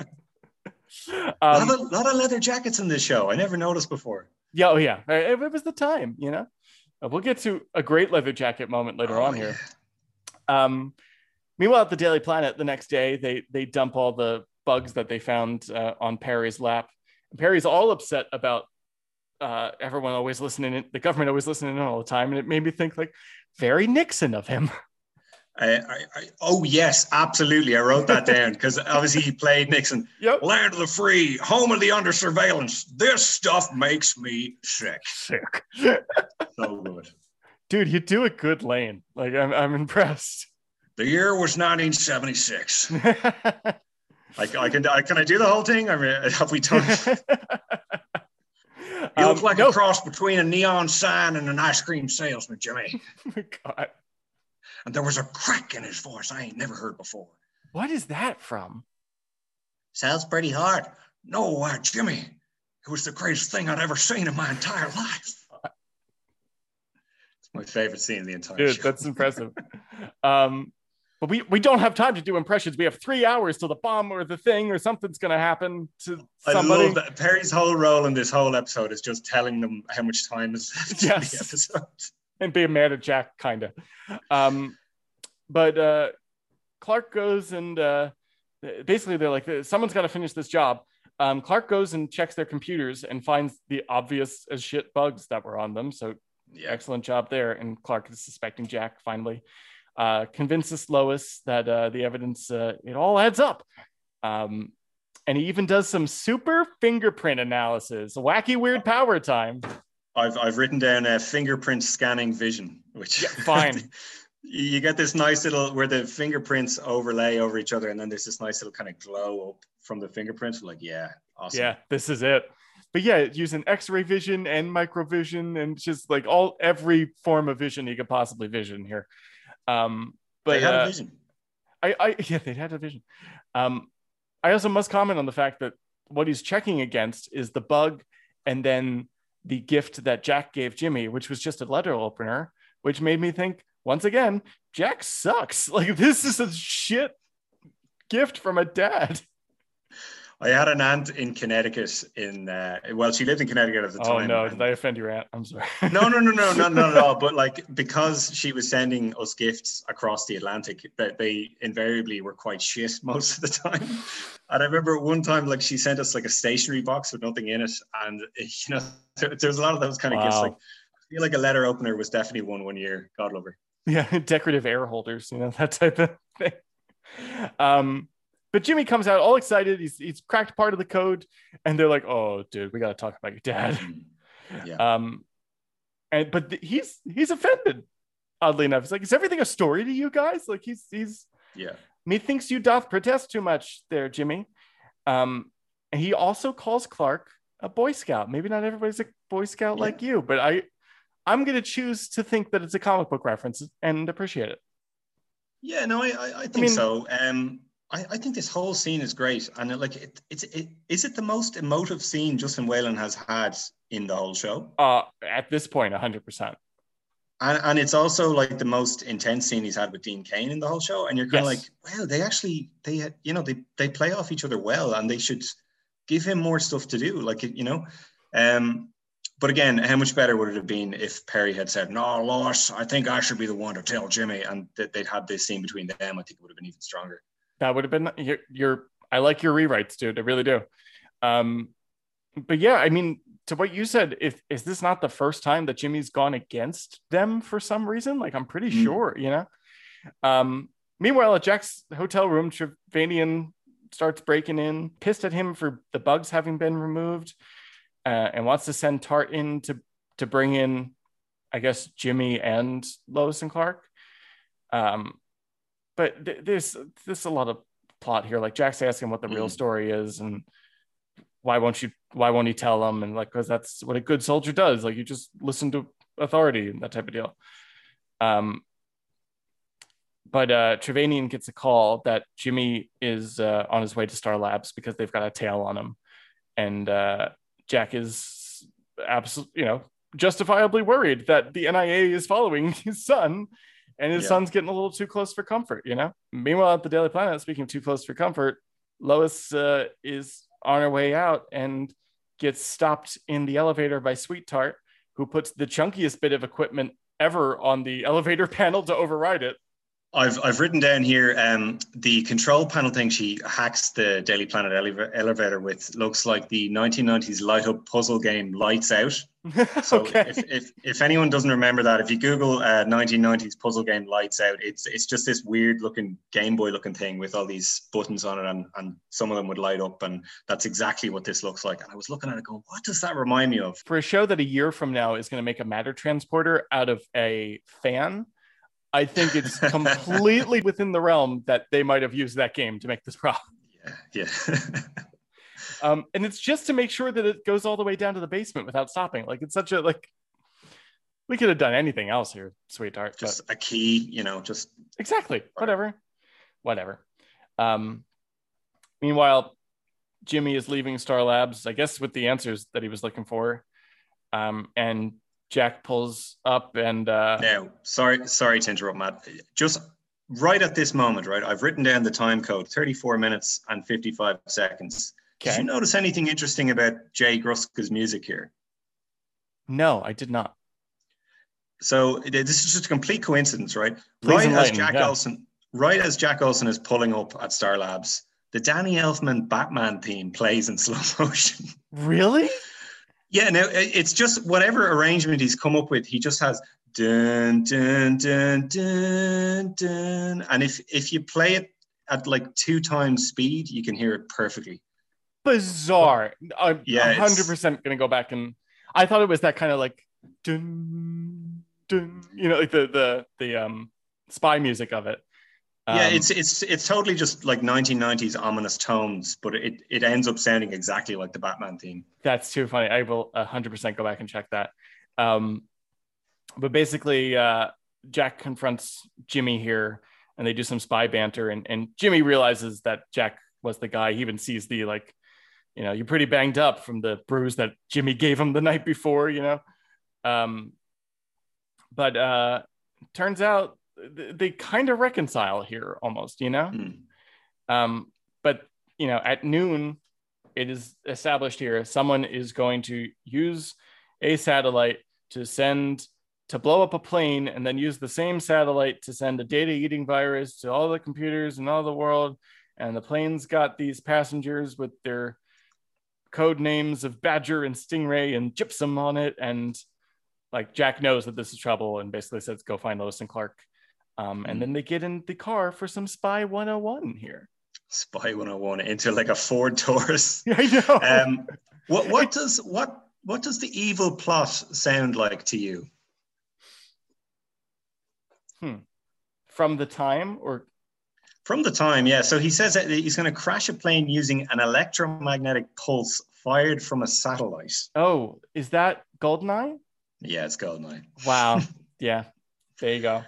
a, um, lot of, lot of leather jackets in this show. I never noticed before. yeah oh yeah it, was the time you know we'll get to a great leather jacket moment later Oh, on here. um meanwhile at the daily planet the next day they they dump all the bugs that they found uh, on perry's lap. And perry's all upset about uh everyone always listening in, the government always listening in all the time. And it made me think like very nixon of him I, I, I, oh yes, absolutely. I wrote that down because obviously he played Nixon. yep Land of the free, home of the under surveillance. This stuff makes me sick. sick So good. dude you do a good lane like i'm, I'm impressed The year was 1976. I, I can I can I do the whole thing? I mean, have we done? You Um, look like no. a cross between a neon sign and an ice cream salesman, Jimmy. God. And there was a crack in his voice I ain't never heard before. What is that from? Sounds pretty hard. No, uh, Jimmy, it was the greatest thing I'd ever seen in my entire life. It's my favorite scene in the entire Dude, show. that's impressive. um, but we, we don't have time to do impressions. We have three hours till the bomb or the thing or something's going to happen to somebody. I somebody. love that. Perry's whole role in this whole episode is just telling them how much time is left Yes. in the episode. And being mad at Jack, kind of. Um, but uh, Clark goes and uh, basically they're like, someone's got to finish this job. Um, Clark goes and checks their computers and finds the obvious as shit bugs that were on them. So Yeah. excellent job there. And Clark is suspecting Jack finally. Uh, convinces Lois that uh, the evidence, uh, it all adds up. Um, and he even does some super fingerprint analysis, wacky, weird power time. I've, I've written down a fingerprint scanning vision, which Yeah, fine. you get this nice little where the fingerprints overlay over each other, and then there's this nice little kind of glow up from the fingerprints. Like, yeah, awesome. Yeah, this is it. But yeah, using X-ray vision and microvision and just like all every form of vision you could possibly vision here. Um, but they had uh, a vision. I, I yeah, they had a vision. Um, I also must comment on the fact that what he's checking against is the bug and then the gift that Jack gave Jimmy, which was just a letter opener, which made me think once again, Jack sucks. Like this is a shit gift from a dad. I had an aunt in Connecticut. In uh, well, she lived in Connecticut at the Oh time. no, did I offend your aunt? I'm sorry. no, no, no, no, no, not at all. But like because she was sending us gifts across the Atlantic, that they invariably were quite shit most of the time. And I remember one time, like she sent us like a stationery box with nothing in it, and you know, there, there was a lot of those kind of gifts. Like I feel like a letter opener was definitely one one year. God love her. yeah decorative air holders you know that type of thing um but jimmy comes out all excited he's he's cracked part of the code and they're like oh dude we got to talk about your dad Yeah. um and but th- he's he's offended oddly enough he's like is everything a story to you guys like he's he's Yeah. methinks you doth protest too much there jimmy um and he also calls clark a boy scout maybe not everybody's a boy scout Yeah. like you but i i'm going to choose to think that it's a comic book reference and appreciate it Yeah, no, I, I, I think mean- so. Um, I, I think this whole scene is great, and it, like, it, it's it, is it the most emotive scene Justin Whalin has had in the whole show? uh at this point 100% And, and it's also like the most intense scene he's had with Dean Cain in the whole show. And you're kind of Yes. like, wow, they actually they you know they they play off each other well, and they should give him more stuff to do. Like you know, um, but again, how much better would it have been if Perry had said, "No, Lois, I think I should be the one to tell Jimmy," and that they'd had this scene between them. I think it would have been even stronger. That would have been your, your I like your rewrites, dude. I really do. Um, but yeah, I mean, to what you said, if is this not the first time that Jimmy's gone against them for some reason? Like, I'm pretty Mm. sure, you know. Um, meanwhile, at Jack's hotel room, Trevanian starts breaking in, pissed at him for the bugs having been removed, uh, and wants to send Tart in to to bring in, I guess, Jimmy and Lois and Clark. Um, but th- there's there's a lot of plot here. Like Jack's asking what the real Mm. story is, and why won't you? Why won't he tell them? And like, because that's what a good soldier does. Like, you just listen to authority and that type of deal. Um, but uh, Trevanian gets a call that Jimmy is uh, on his way to Star Labs because they've got a tail on him, and uh, Jack is absolutely, you know, justifiably worried that the NIA is following his son, and his Yeah. son's getting a little too close for comfort. You know. Meanwhile, at the Daily Planet, speaking of too close for comfort, Lois uh, is on her way out and gets stopped in the elevator by Sweet Tart, who puts the chunkiest bit of equipment ever on the elevator panel to override it. I've I've written down here um, the control panel thing. She hacks the Daily Planet eleva- elevator with looks like the 1990s light up puzzle game Lights Out. So okay. if, if if anyone doesn't remember that, if you Google uh, 1990s puzzle game Lights Out, it's it's just this weird looking Game Boy looking thing with all these buttons on it, and and some of them would light up, and that's exactly what this looks like. And I was looking at it going, what does that remind me of? For a show that a year from now is going to make a matter transporter out of a fan, I think it's completely within the realm that they might have used that game to make this prop. Yeah, yeah. Um, and it's just to make sure that it goes all the way down to the basement without stopping. Like it's such a like we could have done anything else here, sweetheart. but- just a key, you know, just exactly whatever whatever um meanwhile jimmy is leaving star labs i guess with the answers that he was looking for um and jack pulls up and uh Now, sorry, sorry to interrupt, Matt. Just right at this moment, right? I've written down the time code: 34 minutes and 55 seconds. Did you notice anything interesting about Jay Gruska's music here? no i did not So this is just a complete coincidence, right? Please right as Jack yeah. Olsen, right as Jack Olsen is pulling up at Star Labs, the Danny Elfman Batman theme plays in slow motion. really Yeah, no, it's just whatever arrangement he's come up with. He just has dun dun dun dun dun, and if if you play it at like two times speed, you can hear it perfectly. bizarre i'm Yeah, 100% gonna go back and i thought it was that kind of like dun, dun, you know like the the the um spy music of it yeah, Um, it's it's it's totally just like 1990s ominous tones, but it it ends up sounding exactly like the Batman theme. That's too funny. I will 100% go back and check that. Um, but basically, uh, Jack confronts Jimmy here and they do some spy banter. And, and Jimmy realizes that Jack was the guy. He even sees the, like, you know, you're pretty banged up from the bruise that Jimmy gave him the night before, you know? Um, but uh, turns out they kind of reconcile here almost, you know? Hmm. Um, but you know, at noon, it is established here someone is going to use a satellite to send to blow up a plane and then use the same satellite to send a data eating virus to all the computers in all the world. And the plane's got these passengers with their code names of Badger and Stingray and Gypsum on it. And like Jack knows that this is trouble and basically says, go find Lois and Clark. Um, and then they get in the car for some Spy 101 here. Spy 101 into like a Ford Taurus. I know. Um, what what does what what does the evil plot sound like to you? Hmm. From the time or From the time, yeah. So he says that he's going to crash a plane using an electromagnetic pulse fired from a satellite. oh, is that Goldeneye? Yeah, it's Goldeneye. Wow. yeah. There you go.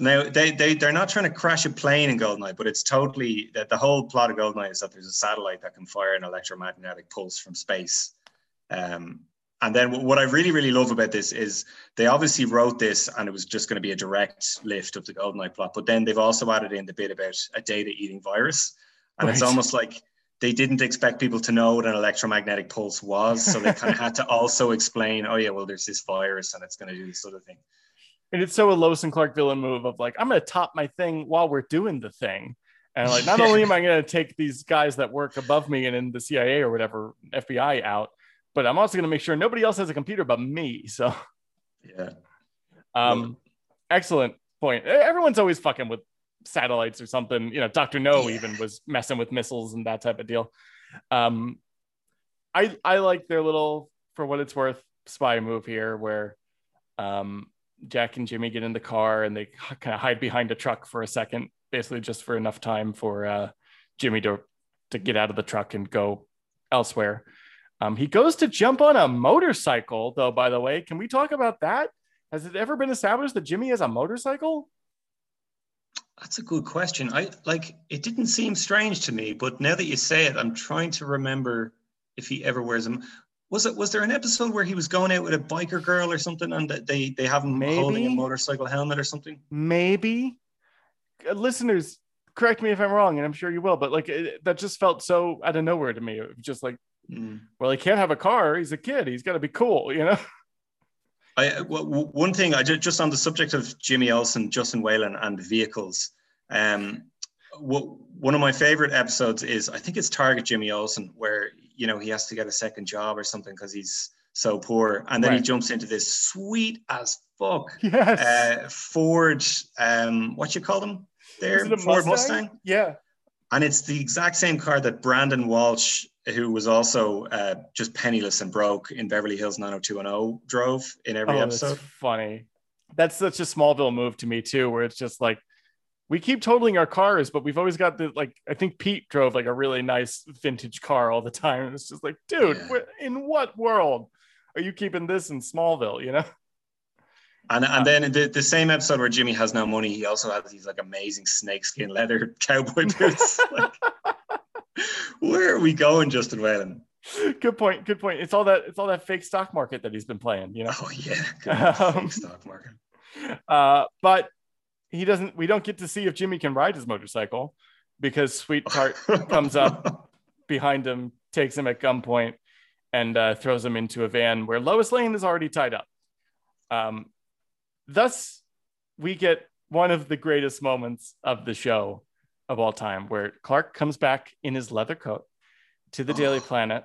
Now they they they're not trying to crash a plane in Goldeneye, but it's totally that the whole plot of Goldeneye is that there's a satellite that can fire an electromagnetic pulse from space. Um, and then what I really, really love about this is they obviously wrote this and it was just going to be a direct lift of the GoldenEye plot, but then they've also added in the bit about a data eating virus. And right. it's almost like they didn't expect people to know what an electromagnetic pulse was. So they kind of had to also explain, oh, yeah, well, there's this virus and it's going to do this sort of thing. And it's so a Lois and Clark villain move of like, I'm going to top my thing while we're doing the thing. And like, not only am I going to take these guys that work above me and in the CIA or whatever, FBI out, but I'm also going to make sure nobody else has a computer but me. So, yeah. Um, well, excellent point. Everyone's always fucking with satellites or something. You know, Doctor No yeah. even was messing with missiles and that type of deal. Um, I I like their little, for what it's worth, spy move here where, um, Jack and Jimmy get in the car and they kind of hide behind a truck for a second, basically just for enough time for uh, Jimmy to to get out of the truck and go elsewhere. Um, he goes to jump on a motorcycle, though. By the way, can we talk about that? Has it ever been established that Jimmy has a motorcycle? That's a good question. I like it didn't seem strange to me, but now that you say it, I'm trying to remember if he ever wears them. Was it was there an episode where he was going out with a biker girl or something, and they they have him Maybe. holding a motorcycle helmet or something? Maybe. Uh, listeners, correct me if I'm wrong, and I'm sure you will, but like it, that just felt so out of nowhere to me. Just like, mm. well, he can't have a car. He's a kid. He's got to be cool, you know. I, well, one thing I just, just on the subject of Jimmy Olsen, Justin Whalin, and vehicles. Um, one of my favorite episodes is I think it's Target Jimmy Olsen, where you know he has to get a second job or something because he's so poor, and then right. he jumps into this sweet as fuck yes. uh, Ford. Um, what you call them? There, Ford Mustang? Mustang. Yeah, and it's the exact same car that Brandon Walsh who was also uh, just penniless and broke in Beverly Hills 90210 drove in every oh, episode. That's funny. That's such a Smallville move to me too, where it's just like we keep totaling our cars, but we've always got the like. I think Pete drove like a really nice vintage car all the time. And it's just like, dude, yeah. in what world are you keeping this in Smallville? You know. And, and then the, the same episode where Jimmy has no money, he also has these like amazing snakeskin leather cowboy boots. like, where are we going, Justin Whalin? Good point. Good point. It's all that it's all that fake stock market that he's been playing. You know. Oh yeah, um, stock market. Uh, but he doesn't. We don't get to see if Jimmy can ride his motorcycle because Sweetheart comes up behind him, takes him at gunpoint, and uh, throws him into a van where Lois Lane is already tied up. Um, thus, we get one of the greatest moments of the show of all time, where Clark comes back in his leather coat to the Daily Planet.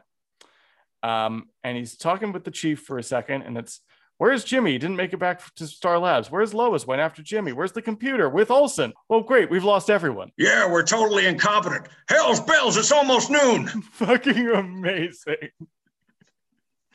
Um, and he's talking with the chief for a second, and it's Where's Jimmy? Didn't make it back to Star Labs. Where's Lois? Went after Jimmy. Where's the computer with Olsen? Oh, great. We've lost everyone. Yeah, we're totally incompetent. Hell's bells. It's almost noon. Fucking amazing.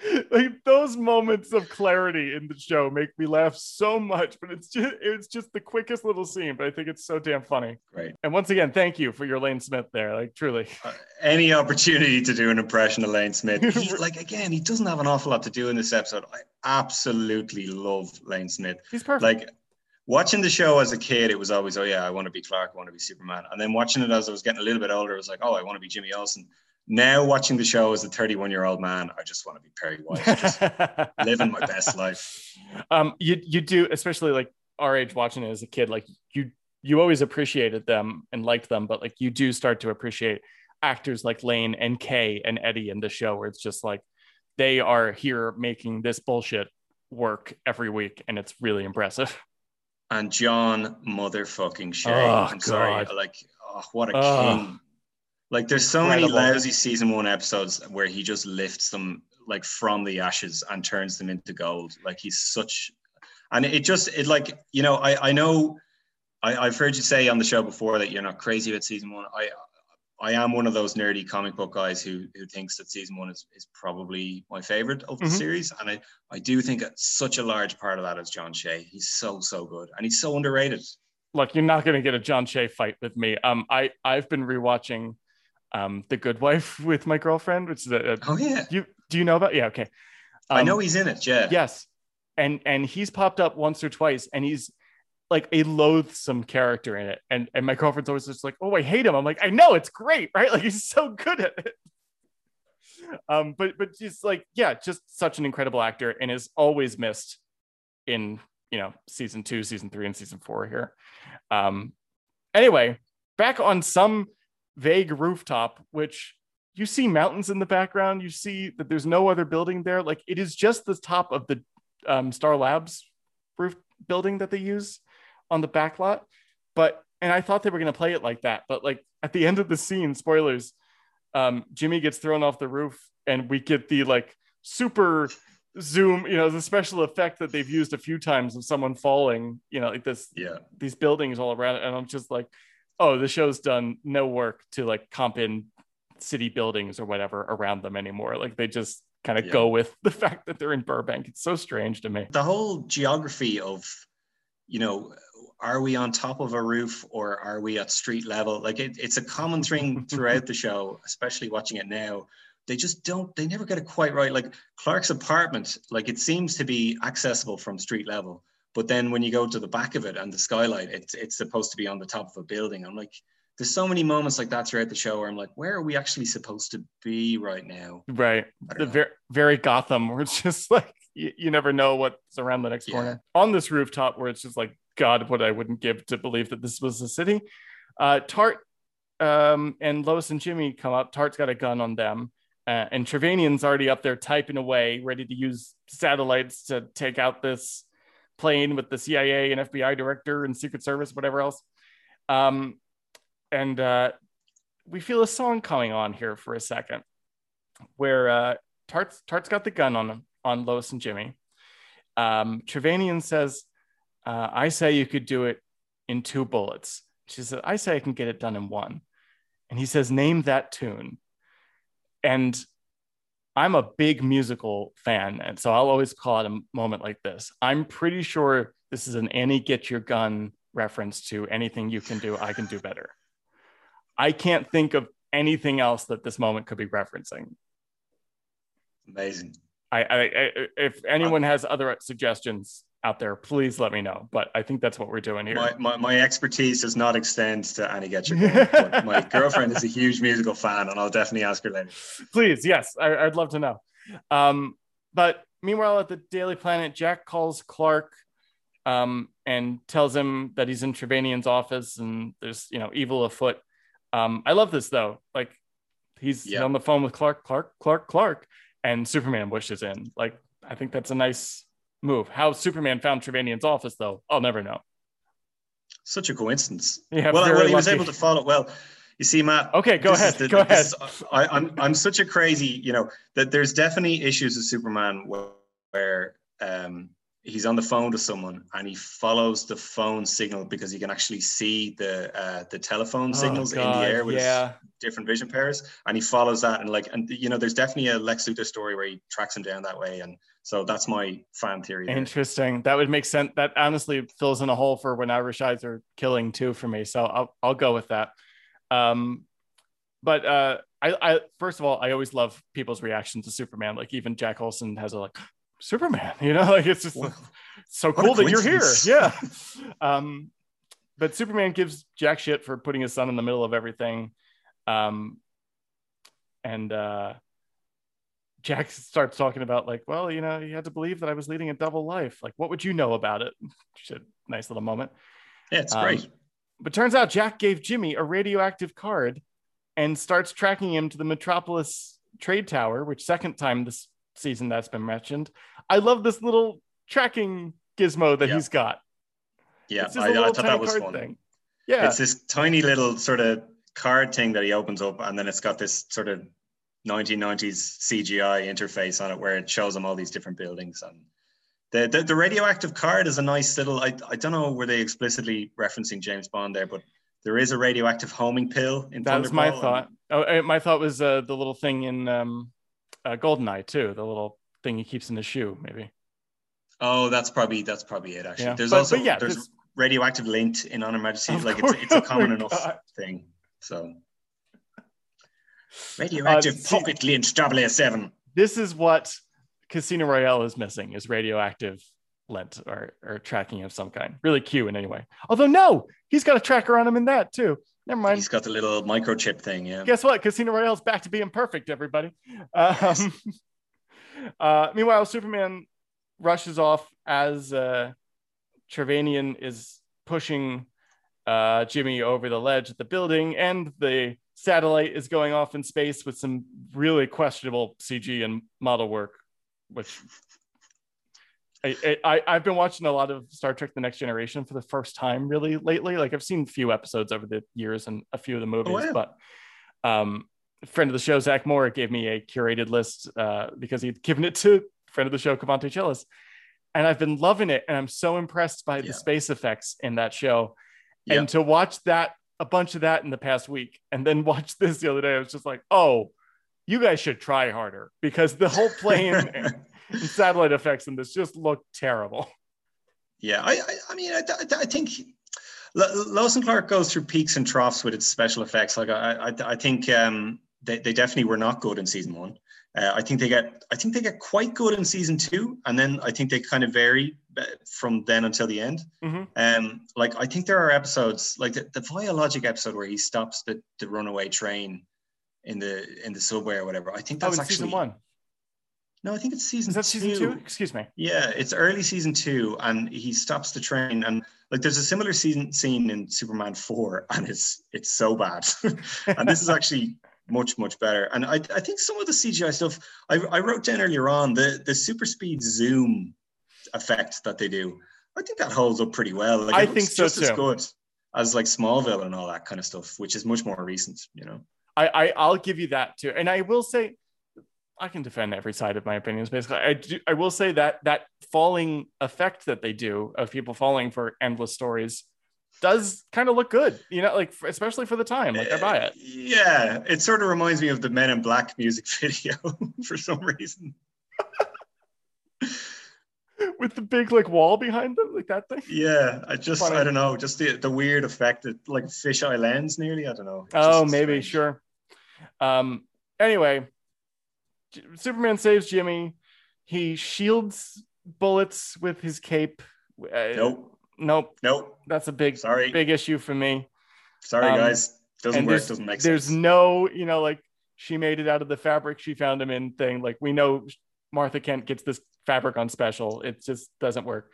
like those moments of clarity in the show make me laugh so much but it's just it's just the quickest little scene but i think it's so damn funny. Right and once again thank you for your lane smith there like truly. Uh, any opportunity to do an impression of lane smith he, like again he doesn't have an awful lot to do in this episode. I absolutely love lane smith. He's perfect. Like watching the show as a kid, it was always, oh yeah, I want to be Clark, I want to be Superman. And then watching it as I was getting a little bit older, it was like, oh, I want to be Jimmy Olsen now watching the show as a 31 year old man, I just want to be Perry White, just living my best life. Um, you you do, especially like our age, watching it as a kid, like you you always appreciated them and liked them, but like you do start to appreciate actors like Lane and K and Eddie in the show, where it's just like they are here making this bullshit work every week, and it's really impressive. And John motherfucking Shea. Oh, I'm God. sorry, like oh, what a oh. king like there's so Incredible. many lousy season one episodes where he just lifts them like from the ashes and turns them into gold. Like he's such, and it just it like you know I I know I, I've heard you say on the show before that you're not crazy about season one. I I am one of those nerdy comic book guys who who thinks that season one is, is probably my favorite of the mm-hmm. series. And I, I do think such a large part of that is John Shea. He's so, so good. And he's so underrated. Look, you're not gonna get a John Shea fight with me. Um I I've been rewatching um, The Good Wife with my girlfriend, which is a, a oh yeah. You do you know about? Yeah, okay. Um, I know he's in it. Yeah. Yes, and and he's popped up once or twice, and he's like a loathsome character in it. And and my girlfriend's always just like, oh, I hate him. I'm like, I know it's great, right? Like he's so good at it. um, but but just like yeah, just such an incredible actor and is always missed in you know season two, season three, and season four here. Um, anyway, back on some vague rooftop, which you see mountains in the background. You see that there's no other building there. Like it is just the top of the um, Star Labs roof building that they use on the back lot. But and I thought they were going to play it like that, but like at the end of the scene, spoilers, um, Jimmy gets thrown off the roof, and we get the like super zoom, you know, the special effect that they've used a few times of someone falling, you know, like this, Yeah. these buildings all around, and I'm just like, oh, the show's done no work to like comp in city buildings or whatever around them anymore. Like they just kind of Yeah. go with the fact that they're in Burbank. It's so strange to me. The whole geography of, you know, are we on top of a roof or are we at street level? Like it, it's a common thing throughout the show, especially watching it now. They just don't, they never get it quite right. Like Clark's apartment, like it seems to be accessible from street level. But then when you go to the back of it and the skylight, it's it's supposed to be on the top of a building. I'm like, there's so many moments like that throughout the show where I'm like, where are we actually supposed to be right now? Right. The very very Gotham, where it's just like you, you never know what's around the next Yeah. corner. On this rooftop, where it's just like God, what I wouldn't give to believe that this was a city. Uh, Tart um, and Lois and Jimmy come up. Tart's got a gun on them, uh, and Trevanian's already up there typing away, ready to use satellites to take out this plane with the CIA and FBI director and Secret Service, whatever else. Um, and uh, we feel a song coming on here for a second, where uh, Tart's Tart's got the gun on on Lois and Jimmy. Um, Trevanian says, uh, "I say you could do it in two bullets." She said, "I say I can get it done in one," and he says, "Name that tune." And I'm a big musical fan, and so I'll always call it a moment like this. I'm pretty sure this is an Annie Get Your Gun reference to anything you can do, I can do better. I can't think of anything else that this moment could be referencing. Amazing. I, I, I if anyone has other suggestions out there, please let me know. But I think that's what we're doing here. My, my, my expertise does not extend to Annie Get Your Gun, my girlfriend is a huge musical fan, and I'll definitely ask her later. please, yes, I, I'd love to know. Um, but meanwhile, at the Daily Planet, Jack calls Clark um, and tells him that he's in Trevanian's office and there's you know evil afoot. Um, I love this though. Like he's Yeah. on the phone with Clark, Clark, Clark, Clark, and Superman wishes in. Like I think that's a nice move. How Superman found Trevanian's office though, I'll never know. Such a coincidence. Yeah, well, well, he was able to follow. Well, you see, Matt. Okay, go ahead. the- go ahead. is- I, I'm I'm such a crazy, you know, that there's definitely issues with Superman where, where um, he's on the phone to someone and he follows the phone signal because he can actually see the uh, the telephone signals in Oh, God, the air with yeah. different vision pairs, and he follows that and like and you know, there's definitely a Lex Luthor story where he tracks him down that way, and so that's my fan theory. there. Interesting. That would make sense. That honestly fills in a hole for when Irish eyes are killing too for me. So I'll I'll go with that. Um, but uh, I I first of all I always love people's reaction to Superman. Like even Jack Olsen has a like Superman. You know, like it's just Wow. so cool that you're here. Yeah. Um, but Superman gives Jack shit for putting his son in the middle of everything. Um, and uh, Jack starts talking about like, well, you know, you had to believe that I was leading a double life. Like, what would you know about it? Shit, nice little moment. Yeah, it's Um, great. But turns out Jack gave Jimmy a radioactive card and starts tracking him to the Metropolis trade tower, which second time this season that's been mentioned. I love this little tracking gizmo that Yeah. he's got. Yeah, I, I thought that was fun. thing. Yeah. It's this tiny little sort of card thing that he opens up, and then it's got this sort of 1990s CGI interface on it where it shows him all these different buildings. And the, the, the radioactive card is a nice little, I, I don't know were they explicitly referencing James Bond there, but there is a radioactive homing pill in that was my and- thought. Oh, uh, my thought was uh, the little thing in um, uh, Goldeneye too. The little thing he keeps in his shoe, maybe. Oh, that's probably that's probably it. Actually, Yeah. there's But- also but yeah, there's this- radioactive lint in On Her Majesty. Like it's it's a Oh common enough God. thing. So radioactive Uh, see- pocket lint 007. This is what Casino Royale is missing: is radioactive lint or or tracking of some kind. Really cute in any way. Although no, he's got a tracker on him in that too. Never mind. He's got the little microchip thing. Yeah. Guess what? Casino Royale's back to being perfect, everybody. Um, uh, meanwhile, Superman rushes off as uh, Trevanian is pushing uh, Jimmy over the ledge of the building, and the satellite is going off in space with some really questionable CG and model work, which I, I I've been watching a lot of Star Trek: The Next Generation for the first time really lately. Like I've seen a few episodes over the years and a few of the movies, wow. but um, friend of the show Zach Moore gave me a curated list uh, because he'd given it to friend of the show Cavante Chillis, and I've been loving it. And I'm so impressed by the space effects in that show. Yeah. And to watch that a bunch of that in the past week, and then watch this the other day, I was just like, oh, you guys should try harder because the whole plane satellite effects in this just look terrible. Yeah, I, I, I mean, I, I, think Lois and Clark goes through peaks and troughs with its special effects. Like, I, I, I think um, they, they definitely were not good in season one. Uh, I think they get, I think they get quite good in season two, and then I think they kind of vary uh, from then until the end. Mhm. Um, like, I think there are episodes, like the, the Biologic episode where he stops the, the runaway train in the in the subway or whatever. I think Oh, that's in actually season one. No, I think it's season. Is that season two? Excuse me. Yeah, it's early season two, and he stops the train, and like there's a similar season scene in Superman four, and it's it's so bad, and this is actually much much better. And I I think some of the CGI stuff I I wrote down earlier on the the super speed zoom effect that they do. I think that holds up pretty well. Like, I think so, just as good as like Smallville and all that kind of stuff, which is much more recent. You know. I, I I'll give you that too. And I will say I can defend every side of my opinions basically. I do, I will say that that falling effect that they do of people falling for endless stories does kind of look good. You know, like for- especially for the time. Like I buy it. Yeah, it sort of reminds me of the Men in Black music video for some reason. With the big like wall behind them, like that thing. Yeah, I just Funny. I don't know, just the, the weird effect that like fisheye lens nearly. I don't know. It's Oh, maybe, strange. sure. Um, anyway, Superman saves Jimmy. He shields bullets with his cape. Uh, Nope, Nope. nope. That's a big, Sorry, big issue for me. sorry, um, guys. Doesn't work. Doesn't make There's sense. There's no, you know, like she made it out of the fabric she found him in thing. Like we know Martha Kent gets this fabric on special. It just doesn't work.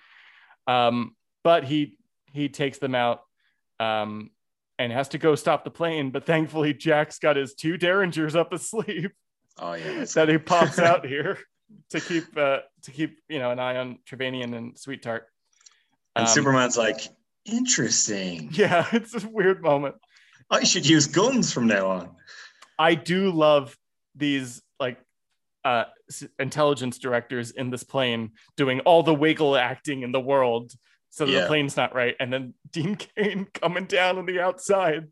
Um, but he he takes them out um, and has to go stop the plane. But thankfully, Jack's got his two derringers up his sleeve oh yeah, that he pops out here to keep uh, to keep you know an eye on Trevanian and Sweet Tart. and Um, Superman's like, interesting. Yeah, it's a weird moment. I should use guns from now on. I do love these like uh intelligence directors in this plane doing all the wiggle acting in the world so that the plane's not right and then Dean Cain coming down on the outside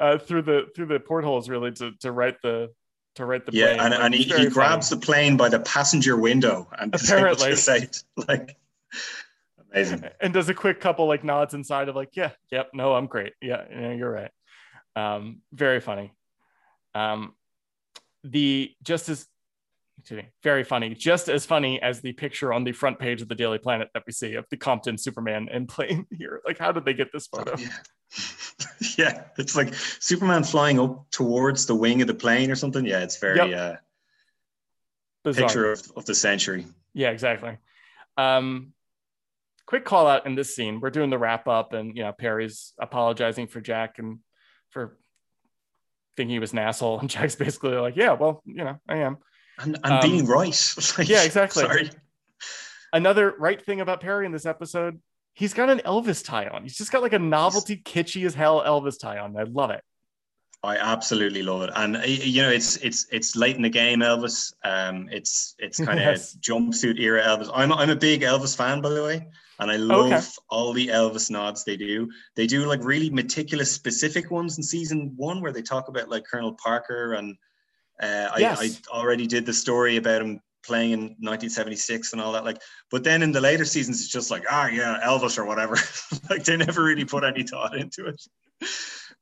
uh through the through the portholes really to to write the to write the Yeah, plane. and, Like, and he, he grabs funny. the plane by the passenger window and Apparently. disables the sight. Like amazing. and does a quick couple like nods inside of like yeah yep no I'm great yeah, yeah you're right um very funny um the just as excuse me, very funny just as funny as the picture on the front page of the Daily Planet that we see of the Compton Superman in plane here like how did they get this photo Yeah. yeah, it's like Superman flying up towards the wing of the plane or something. Yeah, it's very uh, Bizarre. picture of, of the century. Yeah, exactly. Um, quick call out in this scene. We're doing the wrap up, and you know Perry's apologizing for Jack and for thinking he was an asshole, and Jack's basically like, "Yeah, well, you know, I am." And, and Um, being right. Like, yeah, exactly. Sorry. Another right thing about Perry in this episode, he's got an Elvis tie on. He's just got like a novelty, kitschy as hell Elvis tie on. I love it. I absolutely love it, and you know it's it's it's late in the game, Elvis. Um, it's it's kind of Yes. jumpsuit era Elvis. I'm I'm a big Elvis fan, by the way, and I love all the Elvis nods they do. They do like really meticulous, specific ones in season one where they talk about like Colonel Parker, and uh, I, I already did the story about him playing in 1976 and all that. Like, but then in the later seasons, it's just like ah yeah, Elvis or whatever. like they never really put any thought into it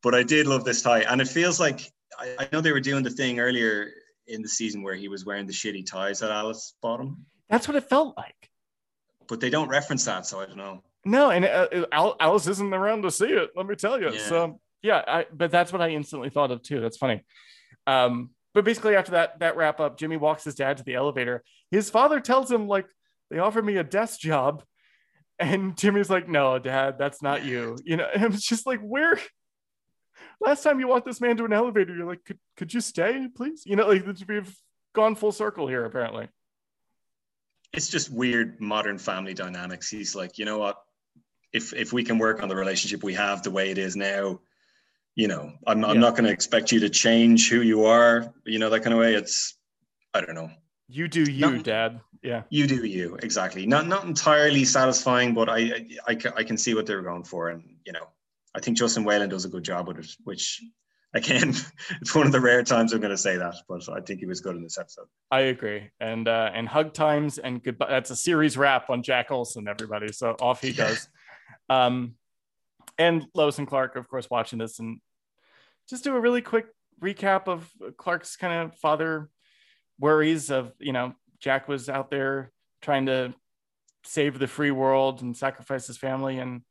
but I did love this tie, and it feels like I, I know they were doing the thing earlier in the season where he was wearing the shitty ties that Alice bought him, That's what it felt like. but they don't reference that, so I don't know. No, and uh, Alice isn't around to see it. Let me tell you. Yeah. So Yeah, I, but that's what I instantly thought of too. That's funny. Um, but basically, after that that wrap up, Jimmy walks his dad to the elevator. His father tells him like they offered me a desk job, and Jimmy's like, "No, Dad, that's not you." You know, and it's just like, where? Last time you walked this man to an elevator, you're like, "Could could you stay, please?" You know, like we've gone full circle here apparently. It's just weird modern family dynamics. He's like, you know what? If if we can work on the relationship we have the way it is now, you know, I'm I'm not going to expect you to change who you are. You know that kind of way. It's I don't know. You do you, No. Dad. Yeah. You do you exactly. Not not entirely satisfying, but I I, I, I can see what they're going for, and you know, I think Justin Whalin does a good job with it. Which again, it's one of the rare times I'm going to say that, but I think he was good in this episode. I agree. And uh and hug times and goodbye. That's a series wrap on Jack Olsen, everybody. So off he goes. Um and Lois and Clark, of course, watching this and just do a really quick recap of Clark's kind of father worries of, you know, Jack was out there trying to save the free world and sacrifice his family. And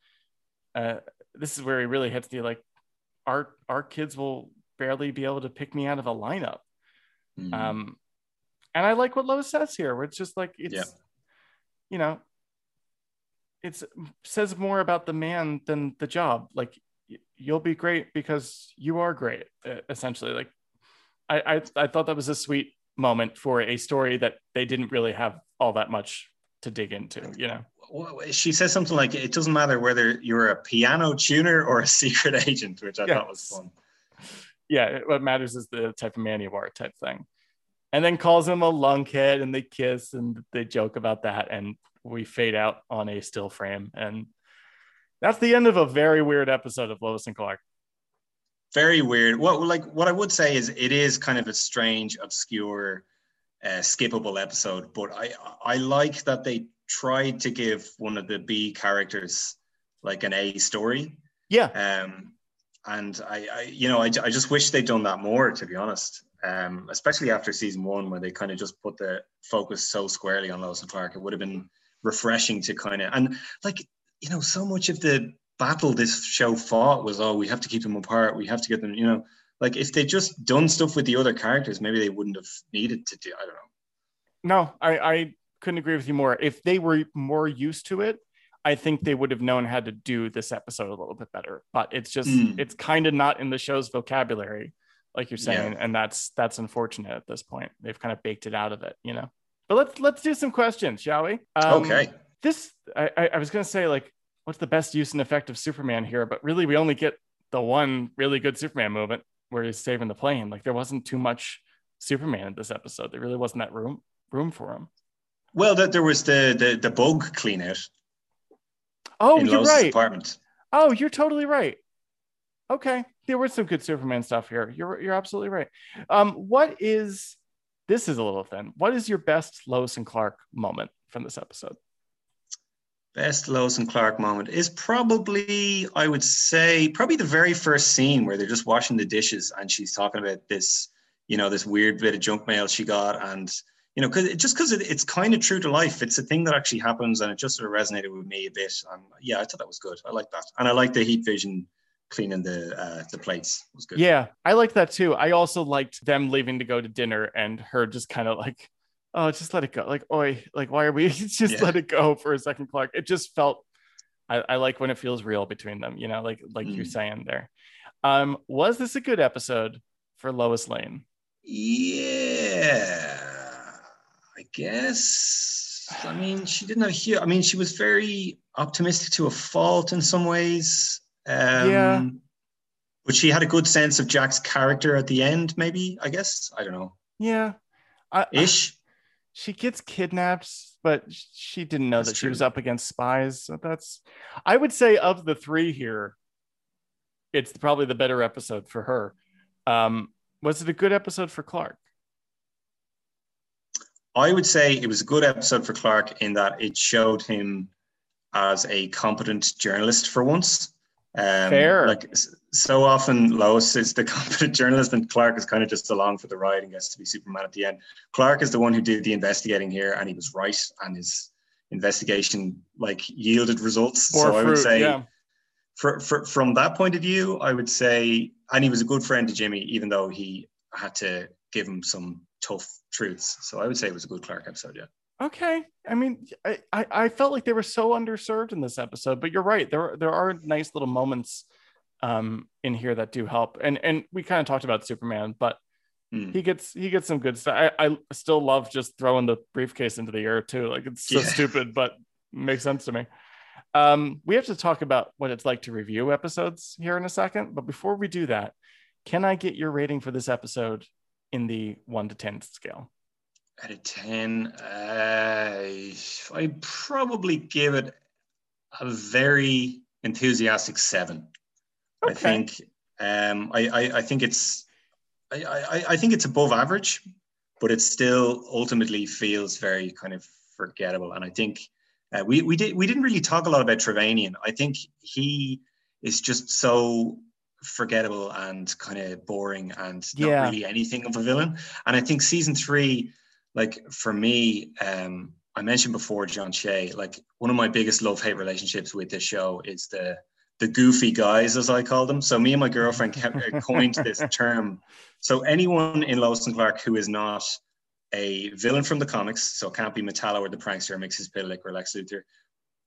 uh this is where he really hits the like our our kids will barely be able to pick me out of a lineup. Mhm. Um, and I like what Lois says here, where it's just like it's, Yeah. you know, it's says more about the man than the job. Like you'll be great because you are great, essentially. Like I, I, I thought that was a sweet moment for a story that they didn't really have all that much to dig into. You know, Well, she says something like, "It doesn't matter whether you're a piano tuner or a secret agent," which I thought was fun. yeah, what matters is the type of man you are, type thing. And then calls him a lunkhead, and they kiss and they joke about that, and we fade out on a still frame, and that's the end of a very weird episode of Lois and Clark. Very weird. What like what I would say is it is kind of a strange, obscure, uh, skippable episode, but I I like that they tried to give one of the B characters like an A story. Yeah, Um, and I, I you know, I, I just wish they'd done that more, to be honest. Um, especially after season one, where they kind of just put the focus so squarely on Lois and Clark, it would have been refreshing to kind of and like you know, so much of the battle this show fought was, oh, we have to keep them apart, we have to get them, you know, like if they just done stuff with the other characters, maybe they wouldn't have needed to do. I don't know. no, I, I couldn't agree with you more. If they were more used to it, I think they would have known how to do this episode a little bit better. But it's just, Mm. it's kind of not in the show's vocabulary, like you're Yeah. saying, and that's that's unfortunate at this point. They've kind of baked it out of it, you know. But let's let's do some questions, shall we? Um, okay. this I, I was gonna say like what's the best use and effect of Superman here, but really we only get the one really good Superman moment where he's saving the plane. Like there wasn't too much Superman in this episode. There really wasn't that room room for him. Well, that there was the the, the bug clean out Oh, you're Lois's right. apartment. Oh, you're totally right. Okay, there was some good Superman stuff here. You're you're absolutely right. Um, what is this is a little thin. What is your best Lois and Clark moment from this episode? Best Lois and Clark moment is probably, I would say, probably the very first scene where they're just washing the dishes and she's talking about this, you know, this weird bit of junk mail she got. And, you know, cause it, just because it, it's kind of true to life, it's a thing that actually happens and it just sort of resonated with me a bit. And yeah, I thought that was good. I like that. And I like the heat vision cleaning the uh, the plates. Was good. Yeah, I liked that too. I also liked them leaving to go to dinner and her just kind of like, oh, just let it go. Like, oi, like, why are we just Yeah. let it go for a second, Clark? It just felt, I, I like when it feels real between them, you know, like, like you're Mm. saying there. Um, was this a good episode for Lois Lane? Yeah, I guess. I mean, she didn't huge. I mean, she was very optimistic to a fault in some ways. Um, Yeah. But she had a good sense of Jack's character at the end, maybe, I guess. I don't know. Yeah. I, I- Ish. she gets kidnapped, but she didn't know That's that she was up against spies. So that's, I would say, of the three here, it's probably the better episode for her. Um, was it a good episode for Clark? I would say it was a good episode for Clark in that it showed him as a competent journalist for once. Um, Fair. Like so often, Lois is the competent journalist, and Clark is kind of just along for the ride and gets to be Superman at the end. Clark is the one who did the investigating here, and he was right, and his investigation like yielded results. So I would say yeah. for, for, from that point of view, I would say, and he was a good friend to Jimmy, even though he had to give him some tough truths. So I would say it was a good Clark episode. Yeah. Okay. I mean, I, I, I felt like they were so underserved in this episode, but you're right. There, there are nice little moments um, in here that do help. And and we kind of talked about Superman, but mm. he gets he gets some good stuff. I, I still love just throwing the briefcase into the air too. Like it's so yeah. stupid, but makes sense to me. Um, we have to talk about what it's like to review episodes here in a second. But before we do that, can I get your rating for this episode in the one to 10 scale? Out of 10, uh, I'd probably give it a very enthusiastic seven. Okay. I think um, I, I, I think it's I, I, I think it's above average, but it still ultimately feels very kind of forgettable. And I think uh, we we did we didn't really talk a lot about Trevanian. I think he is just so forgettable and kind of boring and not yeah. really anything of a villain. And I think season three, like for me, um, I mentioned before John Shea, like one of my biggest love hate relationships with this show is the the goofy guys, as I call them. So me and my girlfriend coined this term. So anyone in Lois and Clark who is not a villain from the comics, so it can't be Metallo or the prankster, Mxyzptlk or Lex Luthor,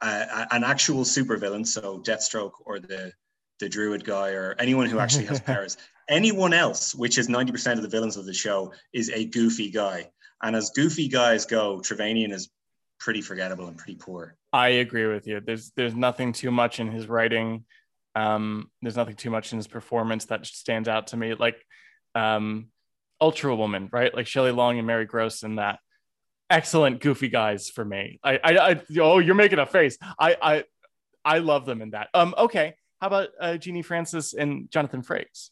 uh, an actual supervillain, so Deathstroke or the the Druid guy or anyone who actually has powers. Anyone else, which is 90% of the villains of the show, is a goofy guy. And as goofy guys go, Trevanian is pretty forgettable and pretty poor. I agree with you. There's there's nothing too much in his writing. Um, there's nothing too much in his performance that stands out to me. Like um, Ultra Woman, right? Like Shelley Long and Mary Gross and that excellent goofy guys for me. I, I, I oh, you're making a face. I, I, I love them in that. Um, okay. How about uh, Genie Francis and Jonathan Frakes?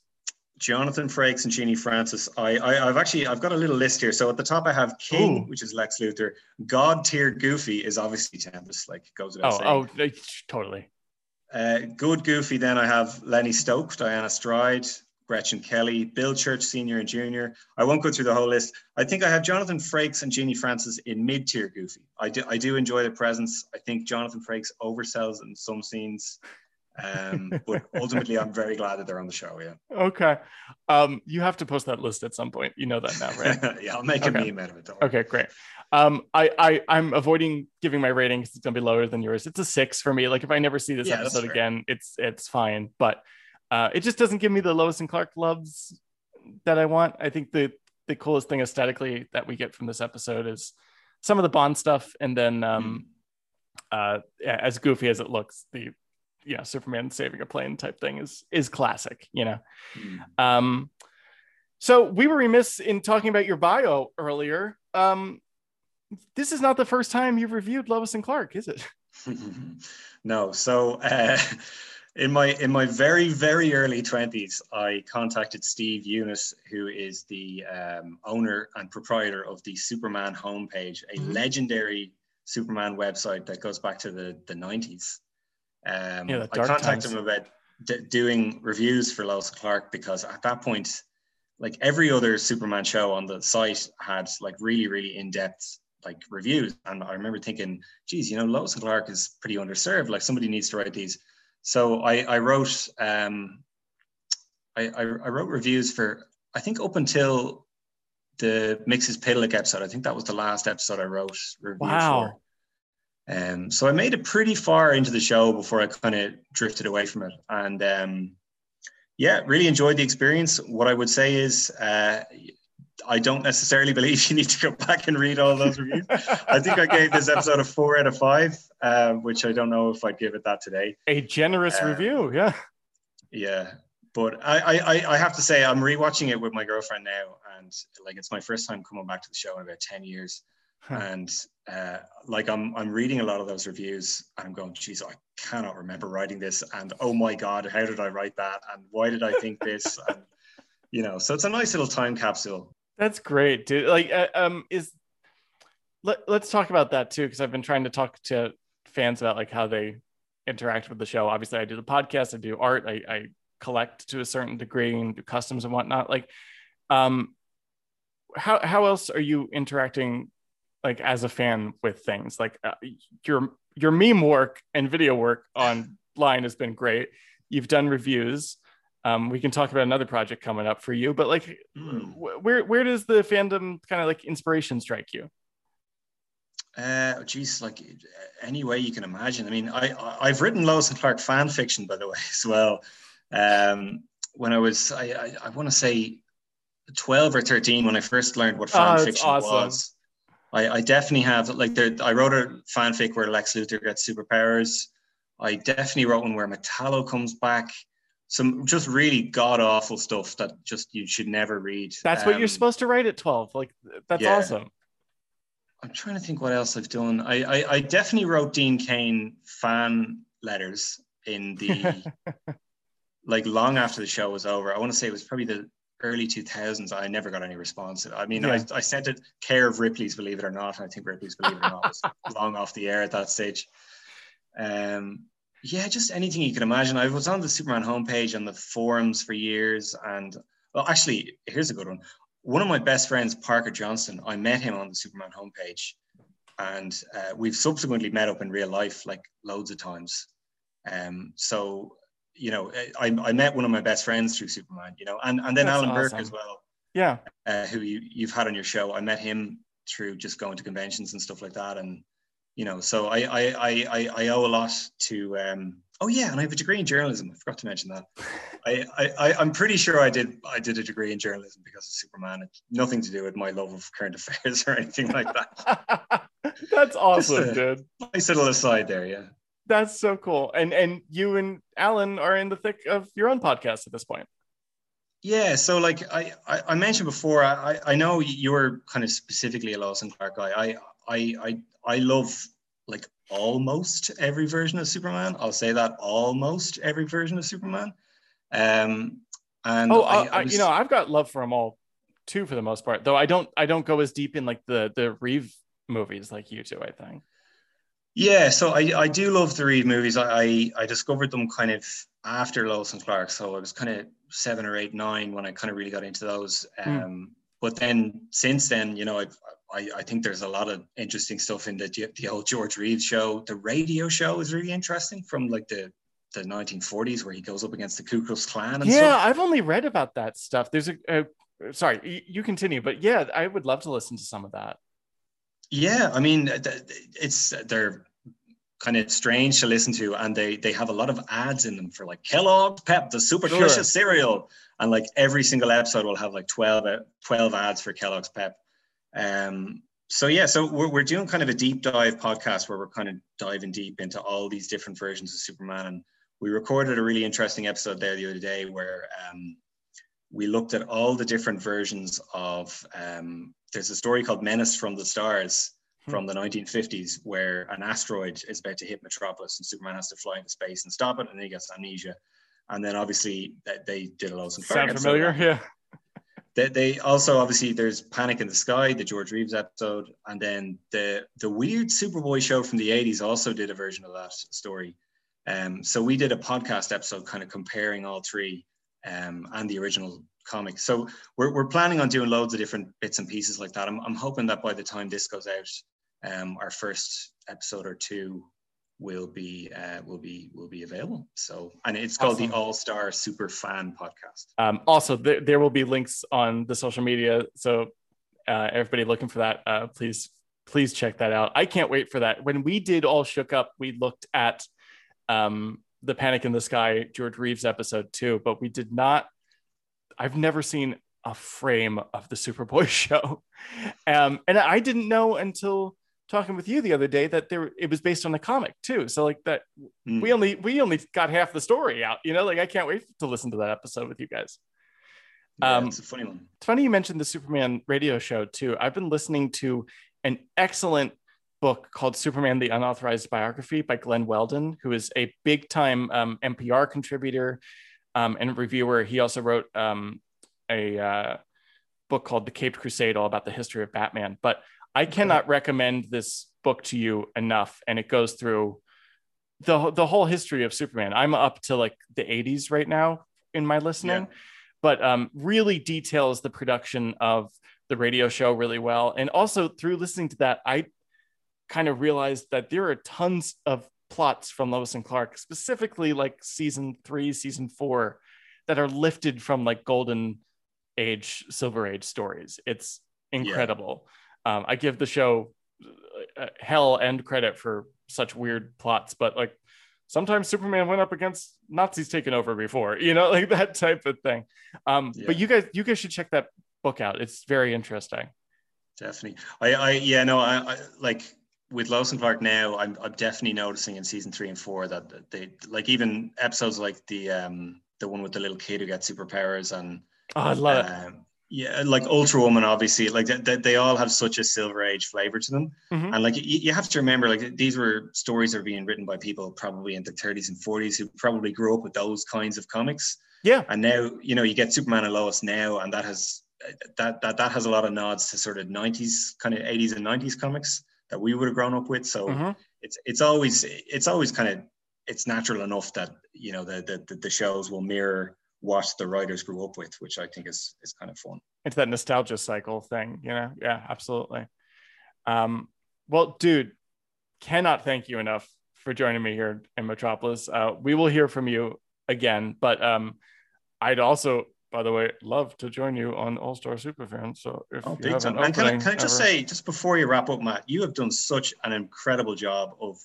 Jonathan Frakes and Genie Francis. I, I have actually I've got a little list here. So at the top I have King, Ooh. which is Lex Luthor. God tier Goofy is obviously Tempus, like goes without oh, saying. Oh, totally. Uh, good Goofy. Then I have Lenny Stokes, Diana Stride, Gretchen Kelly, Bill Church Senior and Junior. I won't go through the whole list. I think I have Jonathan Frakes and Genie Francis in mid tier Goofy. I do I do enjoy the presence. I think Jonathan Frakes oversells in some scenes. Um, but ultimately, I'm very glad that they're on the show. Yeah. Okay. Um, you have to post that list at some point. You know that now, right? yeah, I'll make okay. a meme out of it. Okay, great. Um, I, I I'm avoiding giving my rating because It's gonna be lower than yours. It's a six for me. Like if I never see this yeah, episode again, it's it's fine. But uh, it just doesn't give me the Lois and Clark loves that I want. I think the the coolest thing aesthetically that we get from this episode is some of the Bond stuff, and then um, mm. uh, as goofy as it looks, the you know Superman saving a plane type thing is is classic, you know. Mm. Um, so we were remiss in talking about your bio earlier. Um, this is not the first time you've reviewed Lois and Clark, is it? no. So uh, in my in my very very early 20s i contacted steve younis who is the um, owner and proprietor of the superman homepage a mm-hmm. legendary superman website that goes back to the the 90s um, yeah, i contacted times. him about d- doing reviews for lois clark because at that point like every other superman show on the site had like really really in-depth like reviews and i remember thinking geez you know lois and clark is pretty underserved like somebody needs to write these so I, I wrote um, I, I, I, wrote reviews for I think up until the Mixes Mxyzptlk episode. I think that was the last episode I wrote reviews wow. for. Um, so I made it pretty far into the show before I kind of drifted away from it, and um, yeah, really enjoyed the experience. What I would say is, uh, I don't necessarily believe you need to go back and read all those reviews. I think I gave this episode a four out of five, uh, which I don't know if I'd give it that today. A generous um, review, yeah. Yeah, but I, I I have to say I'm rewatching it with my girlfriend now, and like it's my first time coming back to the show in about ten years, huh. and uh, like I'm I'm reading a lot of those reviews, and I'm going, geez, I cannot remember writing this, and oh my god, how did I write that, and why did I think this, and you know, so it's a nice little time capsule that's great, dude. Like, uh, um, is let, let's talk about that too, because I've been trying to talk to fans about like how they interact with the show. Obviously, I do the podcast, I do art, I, I collect to a certain degree and do customs and whatnot. Like, um, how how else are you interacting, like as a fan with things like uh, your your meme work and video work online has been great. You've done reviews. Um, we can talk about another project coming up for you, but like, Mm. where where does the fandom kind of like inspiration strike you? Uh, geez, like any way you can imagine. I mean, I, I've written Lois and Clark fan fiction, by the way, as well. Um, when I was, I I, I want to say, twelve or thirteen, when I first learned what Oh, fan that's fiction awesome. was. I, I definitely have like there. I wrote a fanfic where Lex Luthor gets superpowers. I definitely wrote one where Metallo comes back. Some just really god awful stuff that just you should never read. That's what you're Um, supposed to write at 12. Like that's yeah. awesome. I'm trying to think what else I've done. I, I, I definitely wrote Dean Cain fan letters in the like long after the show was over. I want to say it was probably the early 2000s. I never got any response. I mean, Yeah. I, I sent it care of Ripley's Believe It or Not. and I think Ripley's Believe It or Not was long off the air at that stage. Um, yeah, just anything you can imagine. I was on the Superman homepage and the forums for years. And well, actually, here's a good one. One of my best friends, Parker Johnson, I met him on the Superman homepage. And uh, we've subsequently met up in real life like loads of times. Um, so, you know, I, I met one of my best friends through Superman, you know, and, and then That's Alan Burke as well Yeah. uh, who you, you've had on your show. I met him through just going to conventions and stuff like that. And, you know, so I, I, I, I, I owe a lot to, um, oh yeah. And I have a degree in journalism. I forgot to mention that. I, I, I'm pretty sure I did, I did a degree in journalism because of Superman. It's nothing to do with my love of current affairs or anything like that. that's awesome, uh, dude. nice little aside there. Yeah. That's so cool. And and you and Alan are in the thick of your own podcast at this point. Yeah, so like I, I, I mentioned before, I, I know you're kind of specifically a and Clark guy. I, I, I, I love like almost every version of Superman. I'll say that almost every version of Superman. Um, and Oh, I, I, I I, was- you know, I've got love for them all too, for the most part. Though I don't, I don't go as deep in like the the Reeve movies like you do. I think. Yeah, so I, I do love the Reeve movies. I, I discovered them kind of after Lois and Clark, so I was kind of seven or eight, nine when I kind of really got into those. Hmm. Um, But then since then, you know, I've, I I think there's a lot of interesting stuff in the the old George Reeves show. The radio show is really interesting from like the the 1940s where he goes up against the Ku Klux Klan and Yeah, stuff. I've only read about that stuff. There's a, a sorry, y- you continue, but yeah, I would love to listen to some of that. Yeah, I mean, it's they're kind of strange to listen to, and they they have a lot of ads in them for like Kellogg's Pep, the super Sure. delicious cereal, and like every single episode will have like 12, uh, 12 ads for Kellogg's Pep. Um, so yeah, so we're we're doing kind of a deep dive podcast where we're kind of diving deep into all these different versions of Superman, and we recorded a really interesting episode there the other day where um, we looked at all the different versions of um, there's a story called Menace from the Stars from the 1950s where an asteroid is about to hit Metropolis and Superman has to fly into space and stop it and then he gets amnesia. And then obviously they did a lot of Sound familiar? that. Yeah. They, they also obviously there's Panic in the Sky, the George Reeves episode, and then the the weird Superboy show from the 80s also did a version of that story. Um, so we did a podcast episode kind of comparing all three um, and the original comic. So we're, we're planning on doing loads of different bits and pieces like that. I'm, I'm hoping that by the time this goes out, um, our first episode or two will be uh, will be will be available. So and it's called Awesome. the All Star Super Fan Podcast. Um, also, there, there will be links on the social media. So uh, everybody looking for that, uh, please please check that out. I can't wait for that. When we did all shook up, we looked at um, the Panic in the Sky George Reeves episode too, but we did not. I've never seen a frame of the Superboy show, um, and I didn't know until talking with you the other day that there it was based on a comic too. So like that Mm. we only we only got half the story out. You know, like I can't wait to listen to that episode with you guys. Yeah, um, it's a funny one. It's funny you mentioned the Superman radio show too. I've been listening to an excellent book called Superman: The Unauthorized Biography by Glenn Weldon, who is a big time um, NPR contributor um, and reviewer. He also wrote um, a uh, book called The Caped Crusade, all about the history of Batman. But I cannot recommend this book to you enough, and it goes through the the whole history of Superman. I'm up to like the 80s right now in my listening, but um, really details the production of the radio show really well. And also through listening to that, I kind of realized that there are tons of plots from Lois and Clark, specifically like season three, season four, that are lifted from like golden age, silver age stories. It's incredible. Yeah. Um, I give the show uh, hell and credit for such weird plots, but like sometimes Superman went up against Nazis taking over before, you know, like that type of thing. Um, yeah. But you guys, you guys should check that book out. It's very interesting. Definitely. I, I yeah, no, I, I like with Lois and Clark now, I'm, I'm definitely noticing in season three and four that they like even episodes like the um the one with the little kid who gets superpowers and oh, I love um, it. Yeah, like Ultra Woman, obviously, like they, they all have such a silver age flavor to them, mm-hmm. and like you, you have to remember, like these were stories that are being written by people probably in their 30s and 40s who probably grew up with those kinds of comics. Yeah, and now you know you get Superman and Lois now, and that has that that that has a lot of nods to sort of 90s kind of 80s and 90s comics that we would have grown up with. So mm-hmm. it's it's always it's always kind of it's natural enough that you know the, the the shows will mirror what the writers grew up with, which I think is is kind of fun. It's that nostalgia cycle thing, you know? Yeah, absolutely. Um, well, dude, cannot thank you enough for joining me here in Metropolis. Uh, we will hear from you again, but um, I'd also by the way, love to join you on All Star Superfan. So if oh, you have an and can I, can I just ever... say, just before you wrap up, Matt, you have done such an incredible job of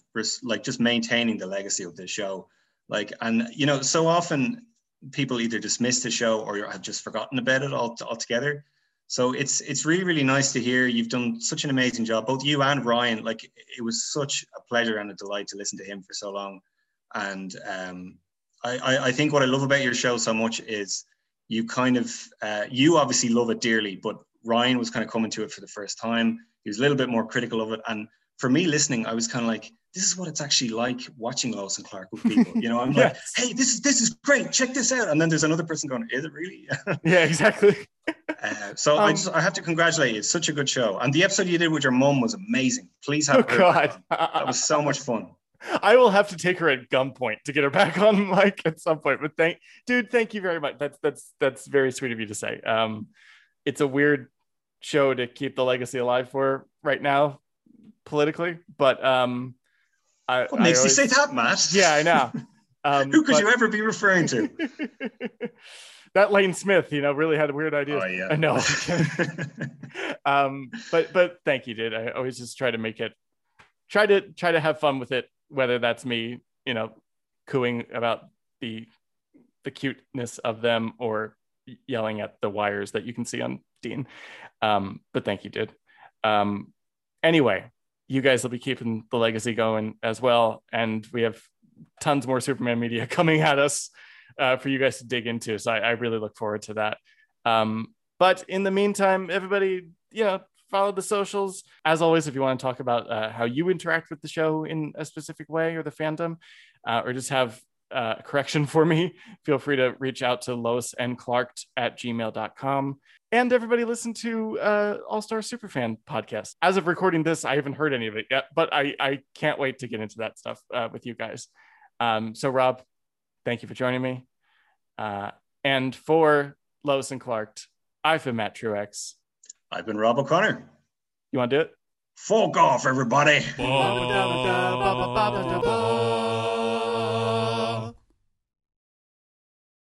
like just maintaining the legacy of this show. Like, and you know, so often people either dismiss the show or have just forgotten about it all, altogether. So it's it's really really nice to hear you've done such an amazing job, both you and Ryan. Like it was such a pleasure and a delight to listen to him for so long. And um, I, I, I think what I love about your show so much is you kind of uh, you obviously love it dearly, but Ryan was kind of coming to it for the first time. He was a little bit more critical of it, and for me listening, I was kind of like, this is what it's actually like watching Lois and Clark with people. You know, I'm yes. like, hey, this is this is great. Check this out. And then there's another person going, is it really? yeah, exactly. uh, so um, I just I have to congratulate you. It's such a good show, and the episode you did with your mom was amazing. Please have oh, God. That was so much fun. I will have to take her at gunpoint to get her back on mic at some point. But thank, dude, thank you very much. That's that's that's very sweet of you to say. Um, it's a weird show to keep the legacy alive for right now, politically. But um, I, what makes I always, you say that, Matt? Yeah, I know. Um, Who could but, you ever be referring to? that Lane Smith, you know, really had a weird idea. Oh yeah. I know. um, but but thank you, dude. I always just try to make it, try to try to have fun with it whether that's me, you know, cooing about the the cuteness of them or yelling at the wires that you can see on Dean. Um, but thank you, dude. Um, anyway, you guys will be keeping the legacy going as well, and we have tons more Superman media coming at us uh, for you guys to dig into. So I, I really look forward to that. Um, but in the meantime, everybody, you know, follow the socials. As always, if you want to talk about uh, how you interact with the show in a specific way or the fandom, uh, or just have uh, a correction for me, feel free to reach out to Lois and Clark at gmail.com. And everybody listen to uh, All Star Superfan podcast. As of recording this, I haven't heard any of it yet, but I, I can't wait to get into that stuff uh, with you guys. Um, so, Rob, thank you for joining me. Uh, and for Lois and Clark, I've been Matt Truex. I've been Rob O'Connor. You want to do it? Fuck off, everybody.